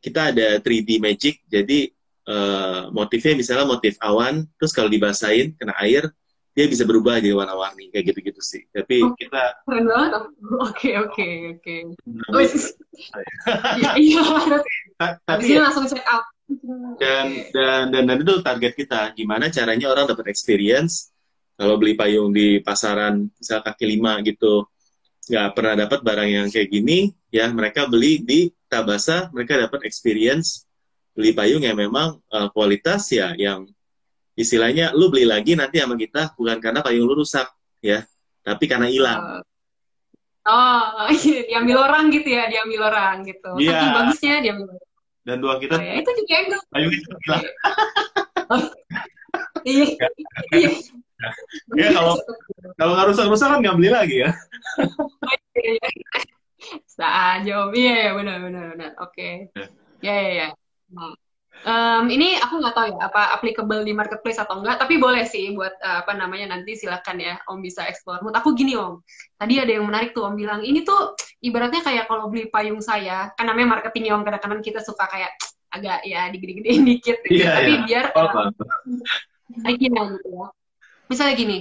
[SPEAKER 1] kita ada 3D magic, jadi uh, motifnya misalnya motif awan, terus kalau dibasahin kena air, dia bisa berubah jadi warna-warni kayak gitu-gitu sih. Tapi oh, kita
[SPEAKER 2] keren banget. Oke oke oke. *laughs* Iya iya. Tapi ya, langsung check out.
[SPEAKER 1] Dan, dan dan dan itu target kita. Gimana caranya orang dapat experience kalau beli payung di pasaran misal kaki lima gitu nggak pernah dapat barang yang kayak gini ya mereka beli di Tabasa mereka dapat experience beli payung yang memang uh, kualitas ya yang istilahnya lu beli lagi nanti sama kita bukan karena payung lu rusak ya tapi karena hilang
[SPEAKER 2] oh *laughs* iya, diambil orang gitu ya diambil orang gitu
[SPEAKER 1] yeah.
[SPEAKER 2] Bagusnya diambil
[SPEAKER 1] dan dua kita oh,
[SPEAKER 2] ya, itu juga enggak
[SPEAKER 1] payung itu hilang *laughs*
[SPEAKER 2] iya iya
[SPEAKER 1] ya kalau kalau nggak rusak-rusak kan nggak beli lagi ya. *laughs*
[SPEAKER 2] Saat jawab iya ya benar benar benar. Oke. Okay. Ya ya ya. Nah. Um, ini aku nggak tahu ya apa applicable di marketplace atau enggak, tapi boleh sih buat uh, apa namanya nanti silakan ya Om bisa explore. Menurut aku gini Om, tadi ada yang menarik tuh Om bilang ini tuh ibaratnya kayak kalau beli payung saya, kan namanya marketing ya Om kadang-kadang kita suka kayak agak ya digede-gedein dikit, gitu. yeah, tapi yeah. biar uh, *laughs* gitu ya misalnya gini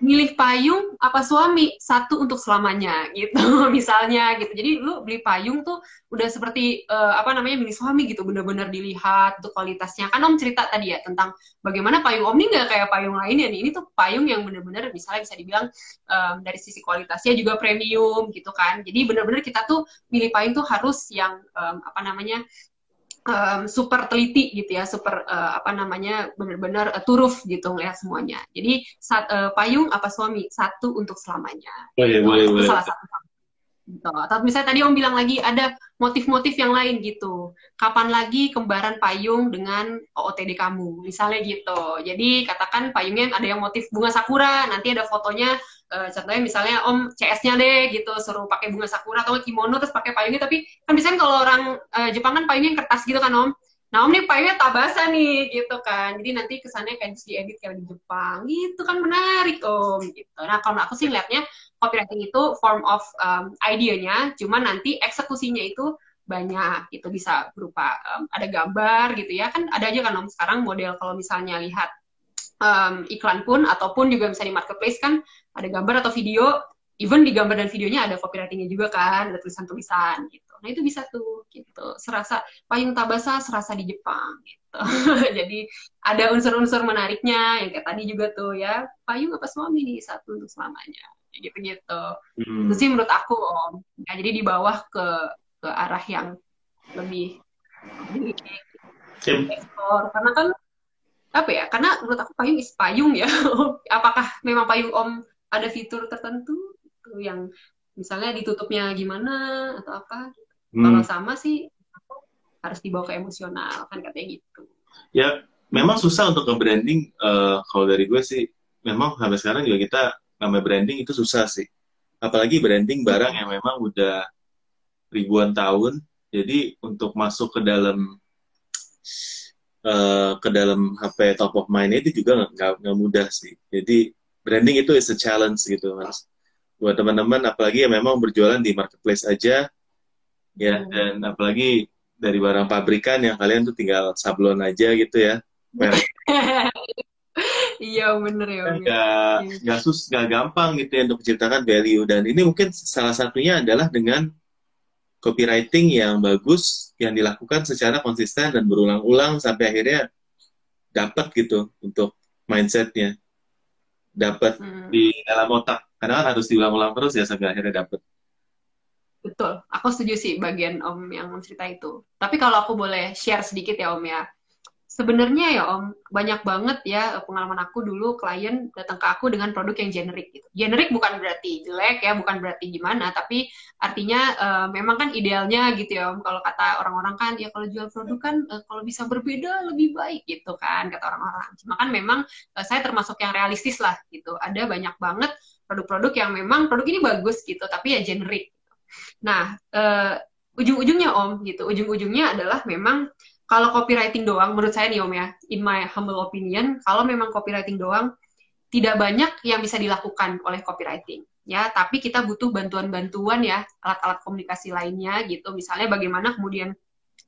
[SPEAKER 2] milih payung apa suami? Satu untuk selamanya gitu. *laughs* Misalnya gitu. Jadi lu beli payung tuh udah seperti uh, apa namanya milih suami gitu. Bener-bener dilihat tuh kualitasnya. Kan om cerita tadi ya tentang bagaimana payung om. Ini nggak kayak payung lainnya nih. Ini tuh payung yang bener-bener misalnya bisa dibilang um, dari sisi kualitasnya juga premium gitu kan. Jadi bener-bener kita tuh milih payung tuh harus yang um, apa namanya um, super teliti gitu ya, super uh, apa namanya benar-benar uh, turuf gitu ngeliat semuanya. Jadi saat, uh, payung apa suami satu untuk selamanya.
[SPEAKER 1] Boleh, gitu. boleh, boleh. Salah satu.
[SPEAKER 2] Gitu. Atau misalnya tadi Om bilang lagi ada motif-motif yang lain gitu. Kapan lagi kembaran payung dengan OOTD kamu? Misalnya gitu. Jadi katakan payungnya ada yang motif bunga sakura, nanti ada fotonya uh, contohnya misalnya om CS-nya deh gitu suruh pakai bunga sakura atau kimono terus pakai payungnya tapi kan biasanya kalau orang uh, Jepang kan payungnya yang kertas gitu kan om nah om nih payungnya tabasa nih gitu kan jadi nanti kesannya kayak di edit kayak di Jepang gitu kan menarik om gitu nah kalau aku sih liatnya copywriting itu form of um, idenya cuma nanti eksekusinya itu banyak itu bisa berupa um, ada gambar gitu ya. Kan ada aja kan om sekarang model kalau misalnya lihat um, iklan pun ataupun juga misalnya di marketplace kan ada gambar atau video even di gambar dan videonya ada copywritingnya juga kan ada tulisan-tulisan gitu. Nah itu bisa tuh gitu. Serasa payung tabasa serasa di Jepang gitu. *laughs* Jadi ada unsur-unsur menariknya yang kayak tadi juga tuh ya. Payung apa suami nih satu untuk selamanya gitu. Gitu hmm. itu sih menurut aku om. Ya, jadi di bawah ke ke arah yang lebih ekspor karena kan apa ya karena menurut aku payung is payung ya. *laughs* Apakah memang payung om ada fitur tertentu yang misalnya ditutupnya gimana atau apa? Hmm. kalau sama sih harus dibawa ke emosional kan katanya gitu.
[SPEAKER 1] Ya memang susah untuk nge-branding uh, kalau dari gue sih. Memang sampai sekarang juga kita namanya branding itu susah sih apalagi branding barang yang memang udah ribuan tahun jadi untuk masuk ke dalam uh, ke dalam HP top of mind itu juga nggak mudah sih. Jadi branding itu is a challenge gitu mas. Buat teman-teman, apalagi yang memang berjualan di marketplace aja, ya hmm. dan apalagi dari barang pabrikan yang kalian tuh tinggal sablon aja gitu ya. *laughs* *laughs*
[SPEAKER 2] iya bener ya.
[SPEAKER 1] Nggak iya. nggak sus nggak gampang gitu ya untuk menciptakan value. Dan ini mungkin salah satunya adalah dengan copywriting yang bagus yang dilakukan secara konsisten dan berulang-ulang sampai akhirnya dapat gitu untuk mindsetnya. Dapat hmm. di dalam otak. Karena kan harus diulang-ulang terus ya sampai akhirnya dapat
[SPEAKER 2] betul. Aku setuju sih bagian om yang cerita itu. Tapi kalau aku boleh share sedikit ya om ya sebenarnya ya Om, banyak banget ya pengalaman aku dulu klien datang ke aku dengan produk yang generik gitu. Generik bukan berarti jelek ya, bukan berarti gimana, tapi artinya uh, memang kan idealnya gitu ya Om. Kalau kata orang-orang kan ya kalau jual produk kan uh, kalau bisa berbeda lebih baik gitu kan kata orang-orang. Cuma kan memang uh, saya termasuk yang realistis lah gitu. Ada banyak banget produk-produk yang memang produk ini bagus gitu, tapi ya generik. Nah, uh, ujung-ujungnya Om gitu, ujung-ujungnya adalah memang kalau copywriting doang, menurut saya nih Om ya, in my humble opinion, kalau memang copywriting doang, tidak banyak yang bisa dilakukan oleh copywriting. Ya, tapi kita butuh bantuan-bantuan ya, alat-alat komunikasi lainnya gitu. Misalnya bagaimana kemudian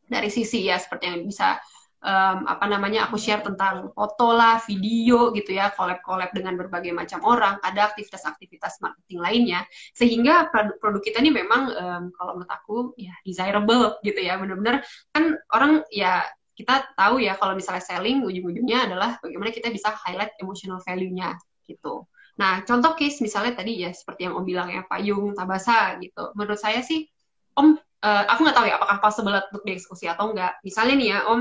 [SPEAKER 2] dari sisi ya seperti yang bisa um, apa namanya aku share tentang foto lah, video gitu ya, collab-collab dengan berbagai macam orang, ada aktivitas-aktivitas marketing lainnya, sehingga produk-produk kita ini memang um, kalau menurut aku ya desirable gitu ya, benar-benar kan orang ya kita tahu ya kalau misalnya selling ujung-ujungnya adalah bagaimana kita bisa highlight emotional value-nya gitu. Nah, contoh case misalnya tadi ya seperti yang Om bilang ya payung tabasa gitu. Menurut saya sih Om uh, aku nggak tahu ya apakah possible untuk dieksekusi atau enggak. Misalnya nih ya Om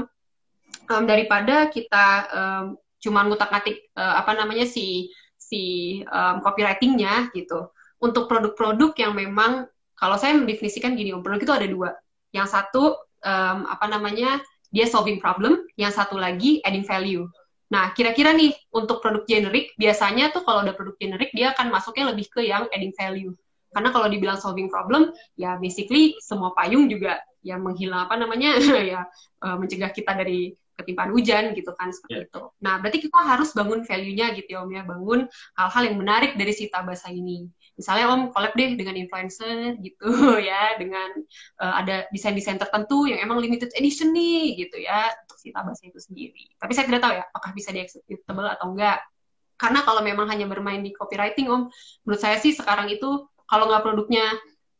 [SPEAKER 2] um, daripada kita um, cuma ngutak-ngatik uh, apa namanya si si um, copywritingnya gitu. Untuk produk-produk yang memang kalau saya mendefinisikan gini, produk itu ada dua. Yang satu um, apa namanya dia solving problem, yang satu lagi adding value. Nah, kira-kira nih untuk produk generik biasanya tuh kalau ada produk generik dia akan masuknya lebih ke yang adding value. Karena kalau dibilang solving problem, ya basically semua payung juga yang menghilang apa namanya *laughs* ya uh, mencegah kita dari ketimpaan hujan gitu kan seperti yeah. itu. Nah berarti kita harus bangun value-nya gitu ya Om ya, bangun hal-hal yang menarik dari si Tabasa ini. Misalnya Om collab deh dengan influencer gitu *laughs* ya, dengan uh, ada desain-desain tertentu yang emang limited edition nih gitu ya untuk si Tabasa itu sendiri. Tapi saya tidak tahu ya apakah bisa di executable atau enggak. karena kalau memang hanya bermain di copywriting om menurut saya sih sekarang itu kalau nggak produknya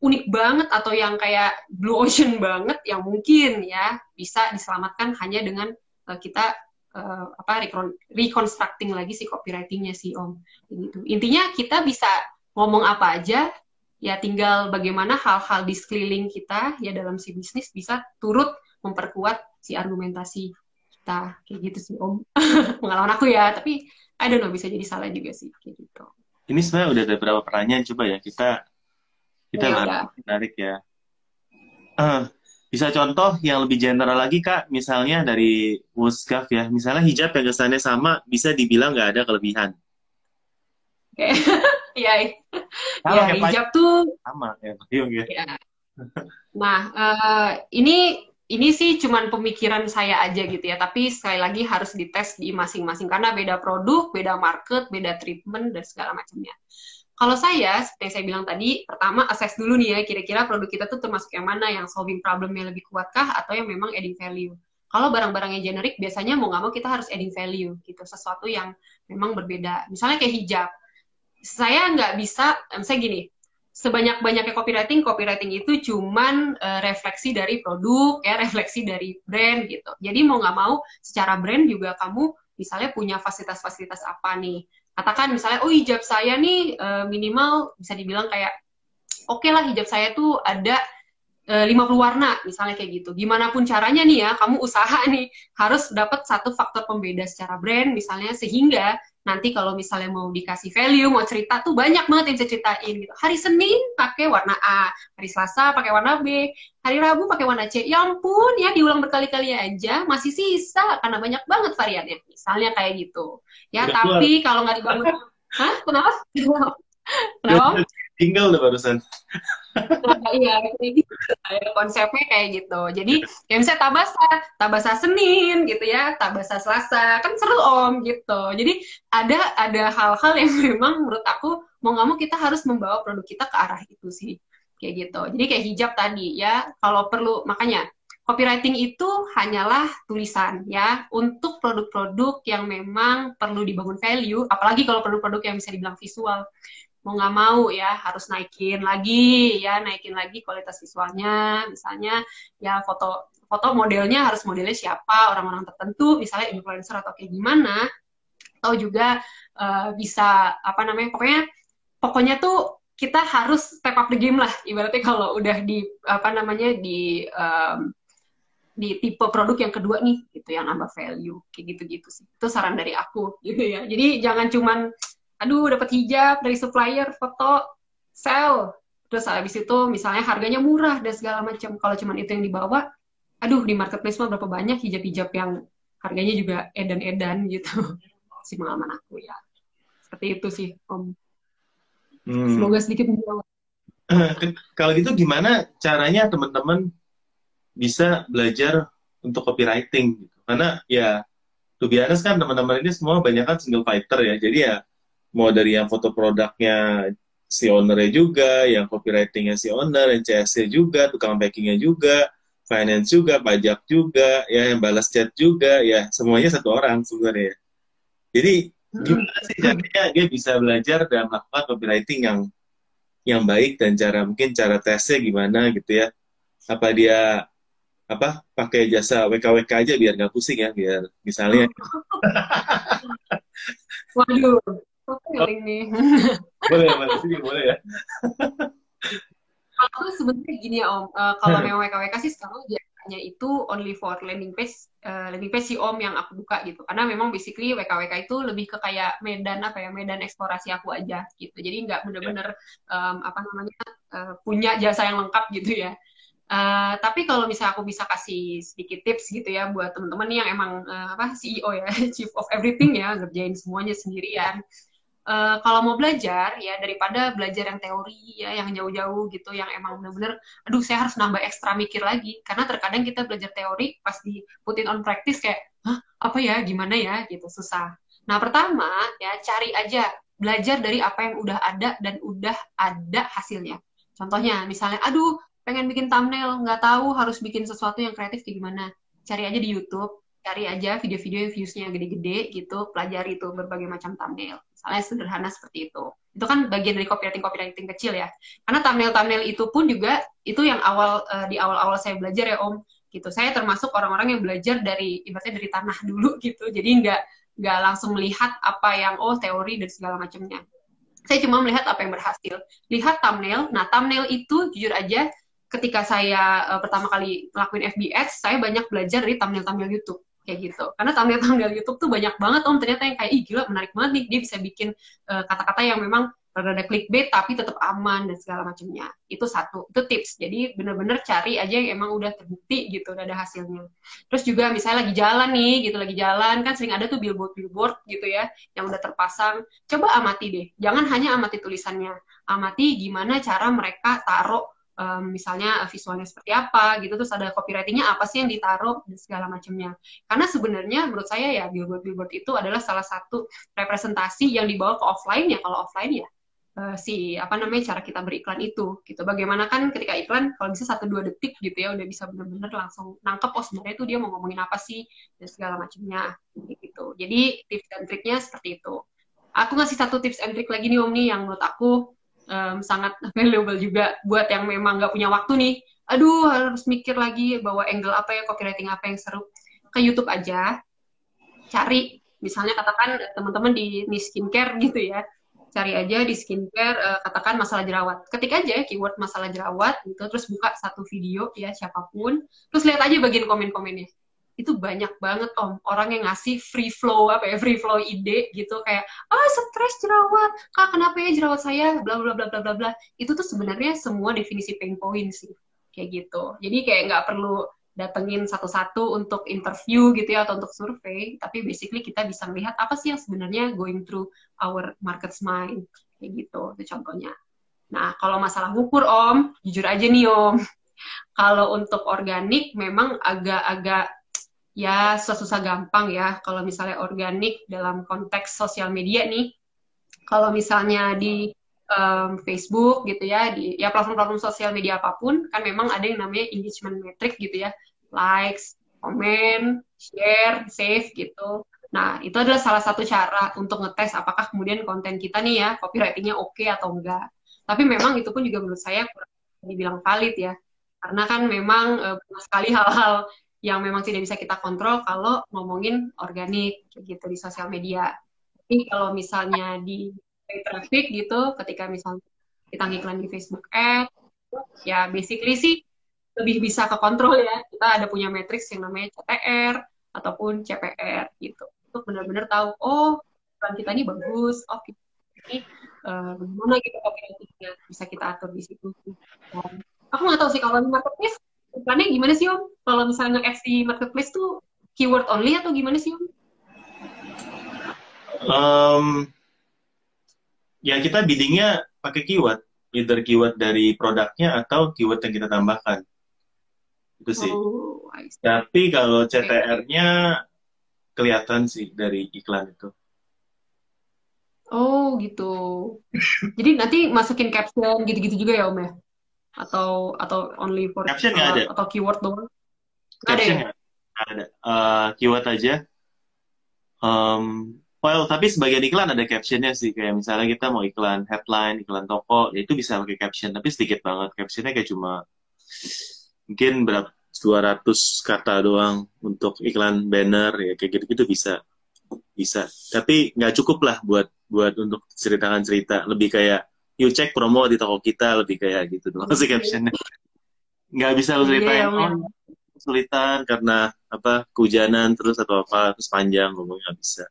[SPEAKER 2] unik banget atau yang kayak blue ocean banget yang mungkin ya bisa diselamatkan hanya dengan uh, kita uh, apa reconstructing lagi si copywritingnya sih om. Gitu. Intinya kita bisa ngomong apa aja ya tinggal bagaimana hal-hal di sekeliling kita ya dalam si bisnis bisa turut memperkuat si argumentasi kita. Kayak gitu sih om. *laughs* Pengalaman aku ya tapi I don't know bisa jadi salah juga sih kayak gitu.
[SPEAKER 1] Ini sebenarnya udah ada beberapa pertanyaan coba ya kita kita ya, menarik ya. Uh, bisa contoh yang lebih general lagi kak misalnya dari Wuskaf ya misalnya hijab yang kesannya sama bisa dibilang nggak ada kelebihan *laughs*
[SPEAKER 2] Iya. ya, hijab tuh
[SPEAKER 1] sama ya. Iya.
[SPEAKER 2] ya. Nah, uh, ini ini sih cuman pemikiran saya aja gitu ya, tapi sekali lagi harus dites di masing-masing karena beda produk, beda market, beda treatment dan segala macamnya. Kalau saya, seperti saya bilang tadi, pertama assess dulu nih ya, kira-kira produk kita tuh termasuk yang mana, yang solving problemnya lebih kuatkah, atau yang memang adding value. Kalau barang-barang yang generik, biasanya mau nggak mau kita harus adding value, gitu. Sesuatu yang memang berbeda. Misalnya kayak hijab saya nggak bisa, saya gini, sebanyak-banyaknya copywriting, copywriting itu cuman uh, refleksi dari produk, ya refleksi dari brand gitu. Jadi mau nggak mau, secara brand juga kamu misalnya punya fasilitas-fasilitas apa nih. Katakan misalnya, oh hijab saya nih uh, minimal bisa dibilang kayak, oke okay lah hijab saya tuh ada 50 eh, warna misalnya kayak gitu. Gimana pun caranya nih ya, kamu usaha *laughs* nih harus dapat satu faktor pembeda secara brand misalnya sehingga nanti kalau misalnya mau dikasih value, mau cerita tuh banyak banget yang bisa ceritain gitu. Hari Senin pakai warna A, hari Selasa pakai warna B, hari Rabu pakai warna C. Ya ampun ya diulang berkali-kali aja masih sisa karena banyak banget variannya. Misalnya kayak gitu. Ya Udah tapi kalau nggak dibangun, *laughs* hah? Kenapa?
[SPEAKER 1] Kenapa? Tinggal udah barusan.
[SPEAKER 2] Nah, iya gitu. konsepnya kayak gitu. Jadi kayak misalnya tabasa tabasa senin gitu ya tabasa selasa kan seru om gitu. Jadi ada ada hal-hal yang *laughs* memang menurut aku mau nggak mau kita harus membawa produk kita ke arah itu sih kayak gitu. Jadi kayak hijab tadi ya kalau perlu makanya copywriting itu hanyalah tulisan ya untuk produk-produk yang memang perlu dibangun value apalagi kalau produk-produk yang bisa dibilang visual mau nggak mau ya harus naikin lagi ya naikin lagi kualitas visualnya misalnya ya foto foto modelnya harus modelnya siapa orang-orang tertentu misalnya influencer atau kayak gimana. Atau juga uh, bisa apa namanya pokoknya pokoknya tuh kita harus step up the game lah. Ibaratnya kalau udah di apa namanya di um, di tipe produk yang kedua nih gitu yang nambah value kayak gitu-gitu sih. Itu saran dari aku gitu ya. Jadi jangan cuman aduh dapat hijab dari supplier foto sell. Terus habis itu misalnya harganya murah dan segala macam. Kalau cuman itu yang dibawa aduh di marketplace mah berapa banyak hijab-hijab yang harganya juga edan-edan gitu. *laughs* Si pengalaman aku ya. Seperti itu sih om. Hmm. semoga sedikit menjawab *clears throat*
[SPEAKER 1] kalau gitu gimana caranya teman-teman bisa belajar untuk copywriting gitu? Karena ya tuh biasa kan teman-teman ini semua banyak kan single fighter ya. Jadi ya mau dari yang foto produknya si ownernya juga, yang copywritingnya si owner, yang CS juga, tukang packingnya juga, finance juga, pajak juga, ya yang balas chat juga, ya semuanya satu orang sebenarnya. Jadi gimana sih caranya dia bisa belajar dan melakukan copywriting yang yang baik dan cara mungkin cara tesnya gimana gitu ya? Apa dia apa pakai jasa WKWK aja biar nggak pusing ya biar misalnya *laughs*
[SPEAKER 2] waduh feeling nih. *laughs*
[SPEAKER 1] boleh, boleh, sini boleh ya.
[SPEAKER 2] Kalau sebenarnya gini ya Om, uh, kalau hmm. memang WKWK sih sekarang biasanya itu only for landing page, uh, landing page si Om yang aku buka gitu. Karena memang basically WKWK itu lebih ke kayak medan apa ya, medan eksplorasi aku aja gitu. Jadi nggak bener-bener um, apa namanya uh, punya jasa yang lengkap gitu ya. Uh, tapi kalau misalnya aku bisa kasih sedikit tips gitu ya buat teman-teman yang emang uh, apa CEO ya, *laughs* chief of everything ya, ngerjain semuanya sendirian uh, kalau mau belajar ya daripada belajar yang teori ya yang jauh-jauh gitu yang emang bener-bener aduh saya harus nambah ekstra mikir lagi. Karena terkadang kita belajar teori pas di put on practice kayak hah apa ya? Gimana ya? Gitu susah. Nah pertama ya cari aja belajar dari apa yang udah ada dan udah ada hasilnya. Contohnya misalnya aduh pengen bikin thumbnail nggak tahu harus bikin sesuatu yang kreatif kayak gimana. Cari aja di YouTube cari aja video-video yang viewsnya gede-gede gitu pelajari itu berbagai macam thumbnail misalnya sederhana seperti itu. Itu kan bagian dari copywriting copywriting kecil ya. Karena thumbnail thumbnail itu pun juga itu yang awal uh, di awal-awal saya belajar ya om. Gitu. Saya termasuk orang-orang yang belajar dari ibaratnya dari tanah *laughs* dulu gitu. Jadi nggak nggak langsung melihat apa yang oh teori dan segala macamnya. Saya cuma melihat apa yang berhasil. Lihat thumbnail. Nah thumbnail itu jujur aja ketika saya uh, pertama kali ngelakuin FB Ads, saya banyak belajar dari thumbnail-thumbnail YouTube kayak gitu. Karena thumbnail-thumbnail YouTube tuh banyak banget om ternyata yang kayak ih gila menarik banget nih dia bisa bikin eh, kata-kata uh, yang memang rada clickbait tapi tetap aman dan segala macamnya. Itu satu, itu tips. Jadi bener-bener cari aja yang emang udah terbukti gitu, udah ada hasilnya. Terus juga misalnya lagi jalan nih, gitu lagi jalan kan sering ada tuh billboard-billboard gitu ya yang udah terpasang. Coba amati deh, jangan hanya amati tulisannya, amati gimana cara mereka taruh um, misalnya visualnya seperti apa gitu terus ada copywritingnya apa sih yang ditaruh dan segala macamnya. Karena sebenarnya menurut saya ya billboard billboard itu adalah salah satu representasi yang dibawa ke offline ya. Kalau offline ya uh, si apa namanya cara kita beriklan itu gitu. Bagaimana kan ketika iklan kalau bisa satu dua detik gitu ya udah bisa benar-benar langsung nangkep oh sebenarnya itu dia mau ngomongin apa sih? dan segala macamnya gitu. Jadi tips dan triknya seperti itu. Aku ngasih satu tips and trick lagi nih om nih yang menurut aku um, sangat *laughs* valuable juga buat yang memang nggak punya waktu nih. Aduh harus mikir lagi bahwa angle apa ya copywriting apa yang seru. Ke YouTube aja, cari misalnya katakan teman-teman di, di skincare gitu ya, cari aja di skincare uh, katakan masalah jerawat. Ketik aja keyword masalah jerawat gitu, terus buka satu video ya siapa pun, terus lihat aja bagian komen-komennya itu banyak banget om. Orang yang ngasih free flow apa ya free flow ide gitu. Kayak ah stres jerawat. Kak kenapa ya jerawat saya? Bla bla bla bla bla bla. Itu tuh sebenarnya semua definisi pain point sih. Kayak gitu. Jadi kayak nggak perlu datengin satu-satu untuk interview gitu ya atau untuk survei. Tapi basically kita bisa melihat apa sih yang sebenarnya going through our market's mind. Kayak gitu itu contohnya. Nah kalau masalah ngukur om jujur aja nih om. *laughs* Kalau untuk organik memang agak-agak ya susah-susah gampang ya kalau misalnya organik dalam konteks sosial media nih. Kalau misalnya di um, Facebook gitu ya di ya platform-platform sosial media apa pun kan memang ada yang namanya engagement metric gitu ya. Likes komen share save gitu. Nah itu adalah salah satu cara untuk ngetes apakah kemudian konten kita nih ya copywritingnya oke okay atau enggak. Tapi memang itu pun juga menurut saya kurang dibilang valid ya. Karena kan memang uh, sekali hal-hal yang memang tidak bisa kita kontrol kalau ngomongin organik gitu di sosial media. Tapi kalau misalnya di traffic gitu, ketika misalnya kita ngiklan di Facebook Ad, ya basically sih lebih bisa ke kontrol ya. Kita ada punya matriks yang namanya CTR ataupun CPR gitu. Untuk benar-benar tahu, oh iklan kita ini bagus, oh kita ini uh, bagaimana gitu copywritingnya bisa kita atur di situ. Aku nggak tahu sih kalau marketplace iklannya gimana sih om? Kalau misalnya nge di marketplace tuh keyword only atau gimana sih om?
[SPEAKER 1] Um, ya kita biddingnya pakai keyword, either keyword dari produknya atau keyword yang kita tambahkan. Itu sih. Oh, Tapi kalau CTR-nya kelihatan sih dari iklan itu.
[SPEAKER 2] Oh gitu. Jadi nanti masukin caption gitu-gitu juga ya Om ya? Atau atau only for
[SPEAKER 1] caption uh, ada?
[SPEAKER 2] atau keyword doang?
[SPEAKER 1] Caption ada ya? ada. Uh, keyword aja. Um, well tapi sebagian iklan ada captionnya sih. Kayak misalnya kita mau iklan headline iklan toko ya itu bisa pakai caption. Tapi sedikit banget. Captionnya kayak cuma mungkin berapa 200 kata doang untuk iklan banner ya kayak gitu-gitu bisa. Bisa. Tapi nggak cukup lah buat buat untuk ceritakan cerita. Lebih kayak you check promo di toko kita lebih kayak gitu doang sih captionnya. Nggak bisa lu ceritain yeah, oh kesulitan karena apa kehujanan terus atau apa terus panjang ngomongnya nggak bisa.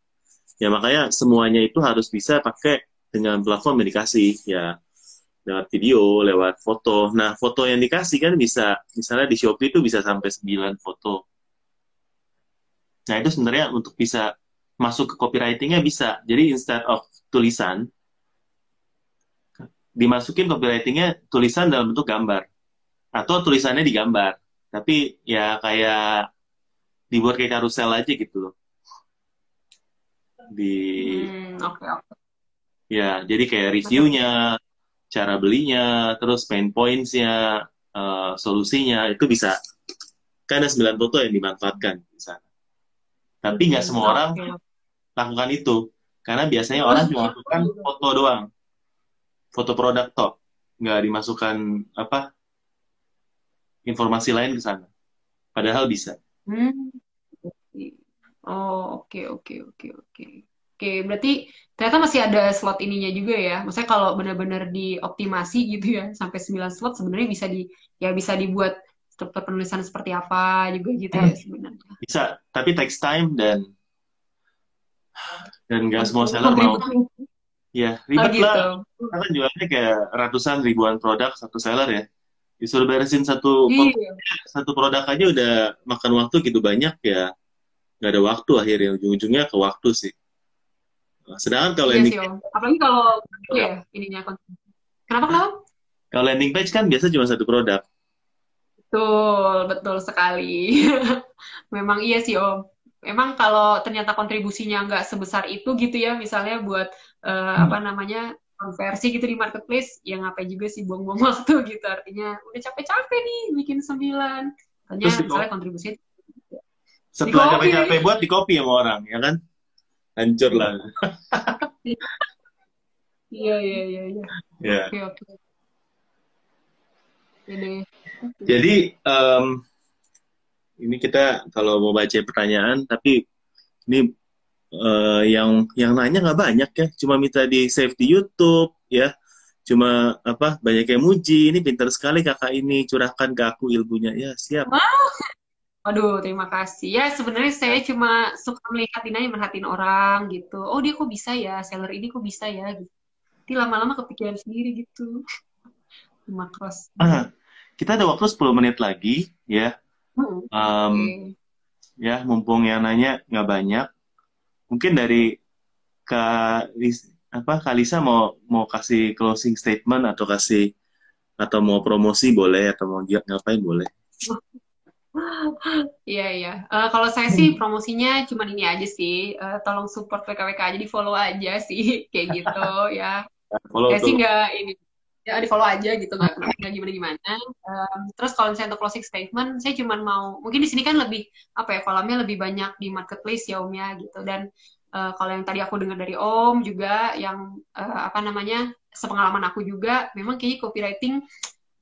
[SPEAKER 1] Ya makanya semuanya itu harus bisa pakai dengan platform yang dikasih ya. Lewat video lewat foto. Nah foto yang dikasih kan bisa misalnya di Shopee itu bisa sampai 9 foto. Nah itu sebenarnya untuk bisa masuk ke copywritingnya bisa. Jadi instead of tulisan dimasukin copywritingnya tulisan dalam bentuk gambar. Atau tulisannya digambar tapi ya kayak dibuat kayak karusel aja gitu loh. Di hmm, okay, okay. ya jadi kayak reviewnya cara belinya terus pain pointsnya uh, solusinya itu bisa kan ada 9 foto yang dimanfaatkan di sana. Tapi nggak semua hmm, orang lakukan itu. Karena biasanya orang cuma masukkan foto doang. Foto produk top. Nggak dimasukkan apa informasi lain ke sana. Padahal bisa. Hmm.
[SPEAKER 2] Oh, oke, okay, oke, okay, oke, okay, oke. Oke, berarti ternyata masih ada slot ininya juga ya. Maksudnya kalau benar-benar dioptimasi gitu ya, sampai 9 slot sebenarnya bisa di ya bisa dibuat struktur penulisan seperti apa juga gitu ya hmm. sebenarnya.
[SPEAKER 1] Bisa, tapi takes time dan dan gak semua seller mau. Ya, ribet oh, gitu. lah. Karena jualnya kayak ratusan ribuan produk satu seller ya. Disuruh beresin satu iya. satu produk aja udah makan waktu gitu banyak ya. Gak ada waktu akhirnya ujung-ujungnya ke waktu sih. Sedangkan kalau
[SPEAKER 2] iya landing sih, apalagi kalau ya ininya Kenapa kenapa?
[SPEAKER 1] Kalau landing page kan biasa cuma satu produk.
[SPEAKER 2] Betul, betul sekali. *laughs* Memang iya sih Om. Emang kalau ternyata kontribusinya nggak sebesar itu gitu ya, misalnya buat uh, apa namanya konversi gitu di marketplace, ya ngapain juga sih buang-buang *laughs* waktu gitu. Artinya udah capek-capek nih bikin sembilan. Tanya misalnya kontribusi.
[SPEAKER 1] Setelah capek-capek buat di copy sama orang, ya kan? Hancur lah. *laughs*
[SPEAKER 2] Iya, iya, iya, iya.
[SPEAKER 1] Ya. Oke, oke. Jadi um, ini kita kalau mau baca pertanyaan, tapi ini uh, yang yang nanya nggak banyak ya, cuma minta di save di YouTube ya, cuma apa banyak yang muji, ini pintar sekali kakak ini, curahkan ke aku ilmunya ya siap.
[SPEAKER 2] Wow. Aduh, terima kasih. Ya, sebenarnya saya cuma suka melihat ini merhatiin orang gitu. Oh, dia kok bisa ya, seller ini kok bisa ya gitu. Jadi lama-lama kepikiran sendiri gitu. *laughs* Makros.
[SPEAKER 1] Ah, kita ada waktu 10 menit lagi ya. Um, okay. Ya, mumpung yang nanya nggak banyak. Mungkin dari Kak apa Kalisa mau mau kasih closing statement atau kasih atau mau promosi boleh atau mau ngapain boleh. *laughs*
[SPEAKER 2] Iya iya. Uh, kalau saya sih promosinya cuma ini aja sih. Uh, tolong support PKWK aja di follow aja sih *laughs* kayak gitu ya. Follow ya sih nggak ini ya di follow aja gitu nggak nggak gimana gimana. Um, terus kalau misalnya untuk closing statement saya cuma mau mungkin di sini kan lebih apa ya kolamnya lebih banyak di marketplace ya om ya gitu. Dan uh, kalau yang tadi aku dengar dari om juga yang uh, apa namanya sepengalaman aku juga memang kayaknya copywriting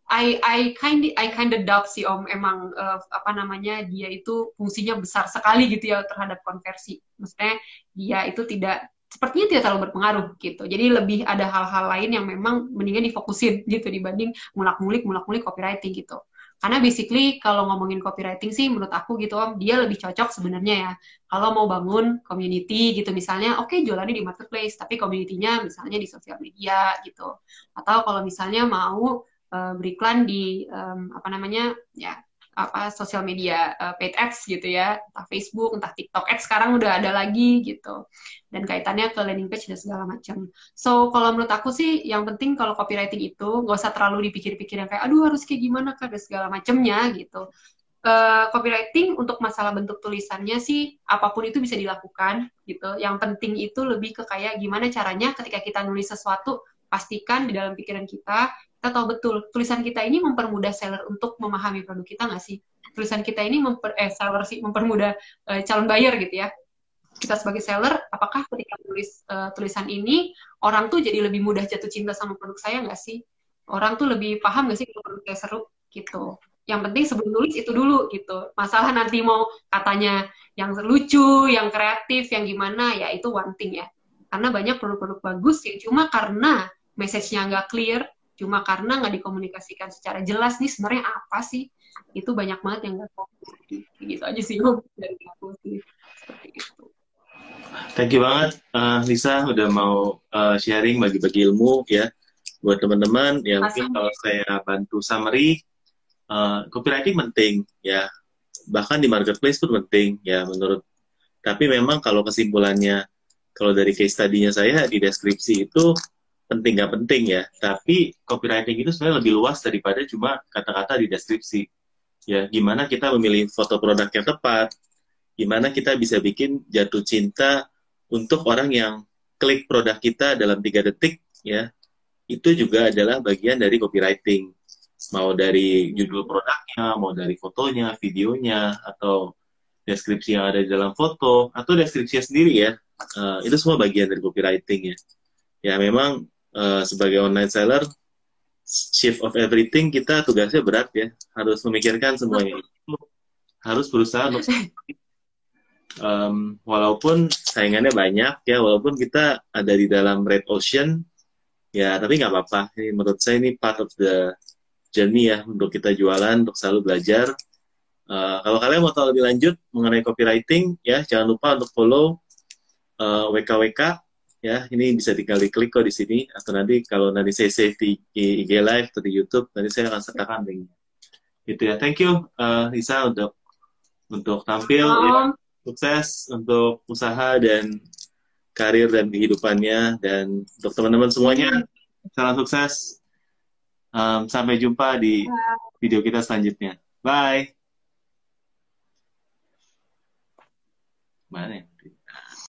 [SPEAKER 2] I I kind I kind of doubt sih om emang uh, apa namanya dia itu fungsinya besar sekali gitu ya terhadap konversi. Maksudnya dia itu tidak sepertinya tidak terlalu berpengaruh gitu. Jadi lebih ada hal-hal lain yang memang mendingan difokusin *laughs* gitu dibanding mulak-mulik mulak-mulik copywriting gitu. Karena basically kalau ngomongin copywriting sih menurut aku gitu Om, dia lebih cocok sebenarnya ya. Kalau mau bangun community gitu misalnya, oke okay, jualannya di marketplace, tapi community-nya misalnya di sosial media gitu. Atau kalau misalnya mau uh, beriklan di um, apa namanya ya apa sosial media uh, paid ads gitu ya, entah Facebook, entah TikTok ads sekarang udah ada lagi gitu. Dan kaitannya ke landing page dan segala macam. So kalau menurut aku sih yang penting kalau copywriting itu nggak usah terlalu dipikir-pikir yang kayak aduh harus kayak gimana kan dan segala macamnya gitu. Uh, copywriting untuk masalah bentuk tulisannya sih apa pun itu bisa dilakukan gitu. Yang penting itu lebih ke kayak gimana caranya ketika kita nulis sesuatu pastikan di dalam pikiran kita kita tahu betul tulisan kita ini mempermudah seller untuk memahami produk kita nggak sih? Tulisan kita ini memper, eh, seller sih mempermudah eh, calon buyer gitu ya. Kita sebagai seller, apakah ketika tulis uh, tulisan ini orang tuh jadi lebih mudah jatuh cinta sama produk saya nggak sih? Orang tuh lebih paham nggak sih kalau produk saya seru gitu? Yang penting sebelum nulis itu dulu gitu. Masalah nanti mau katanya yang lucu, yang kreatif, yang gimana ya itu one thing ya. Karena banyak produk-produk bagus yang cuma karena message-nya nggak clear, cuma karena nggak dikomunikasikan secara jelas nih sebenarnya apa sih? Itu banyak banget yang nggak tahu. Gitu aja sih dari aku sih. Seperti itu.
[SPEAKER 1] Thank you banget uh, Lisa udah mau uh, sharing bagi-bagi ilmu ya. Buat teman-teman yang mungkin kalau saya bantu summary uh, copywriting penting ya. Bahkan di marketplace pun penting ya menurut. Tapi memang kalau kesimpulannya kalau dari case study-nya saya di deskripsi itu penting nggak penting ya. Tapi copywriting itu sebenarnya lebih luas daripada cuma kata-kata di deskripsi. Ya gimana kita memilih foto produk yang tepat gimana kita bisa bikin jatuh cinta untuk orang yang klik produk kita dalam tiga detik ya. Itu juga adalah bagian dari copywriting. Mau dari judul produknya mau dari fotonya videonya atau deskripsi yang ada di dalam foto atau deskripsinya sendiri ya. Uh, itu semua bagian dari copywriting ya ya memang uh, sebagai online seller shift of everything kita tugasnya berat ya. Harus memikirkan semuanya. Harus berusaha untuk *laughs* um, walaupun saingannya banyak ya walaupun kita ada di dalam red ocean ya tapi nggak apa-apa. Ini menurut saya ini part of the journey ya untuk kita jualan untuk selalu belajar. Uh, kalau kalian mau tahu lebih lanjut mengenai copywriting ya jangan lupa untuk follow uh, eh, WKWK ya ini bisa dikali klik kok di sini atau nanti kalau nanti saya save di IG Live atau di YouTube nanti saya akan sertakan linknya. Gitu ya. Thank you uh, Lisa untuk untuk tampil ya. sukses untuk usaha dan karir dan kehidupannya dan untuk teman-teman semuanya salam sukses. Um, sampai jumpa di video kita selanjutnya. Bye. Mana ya?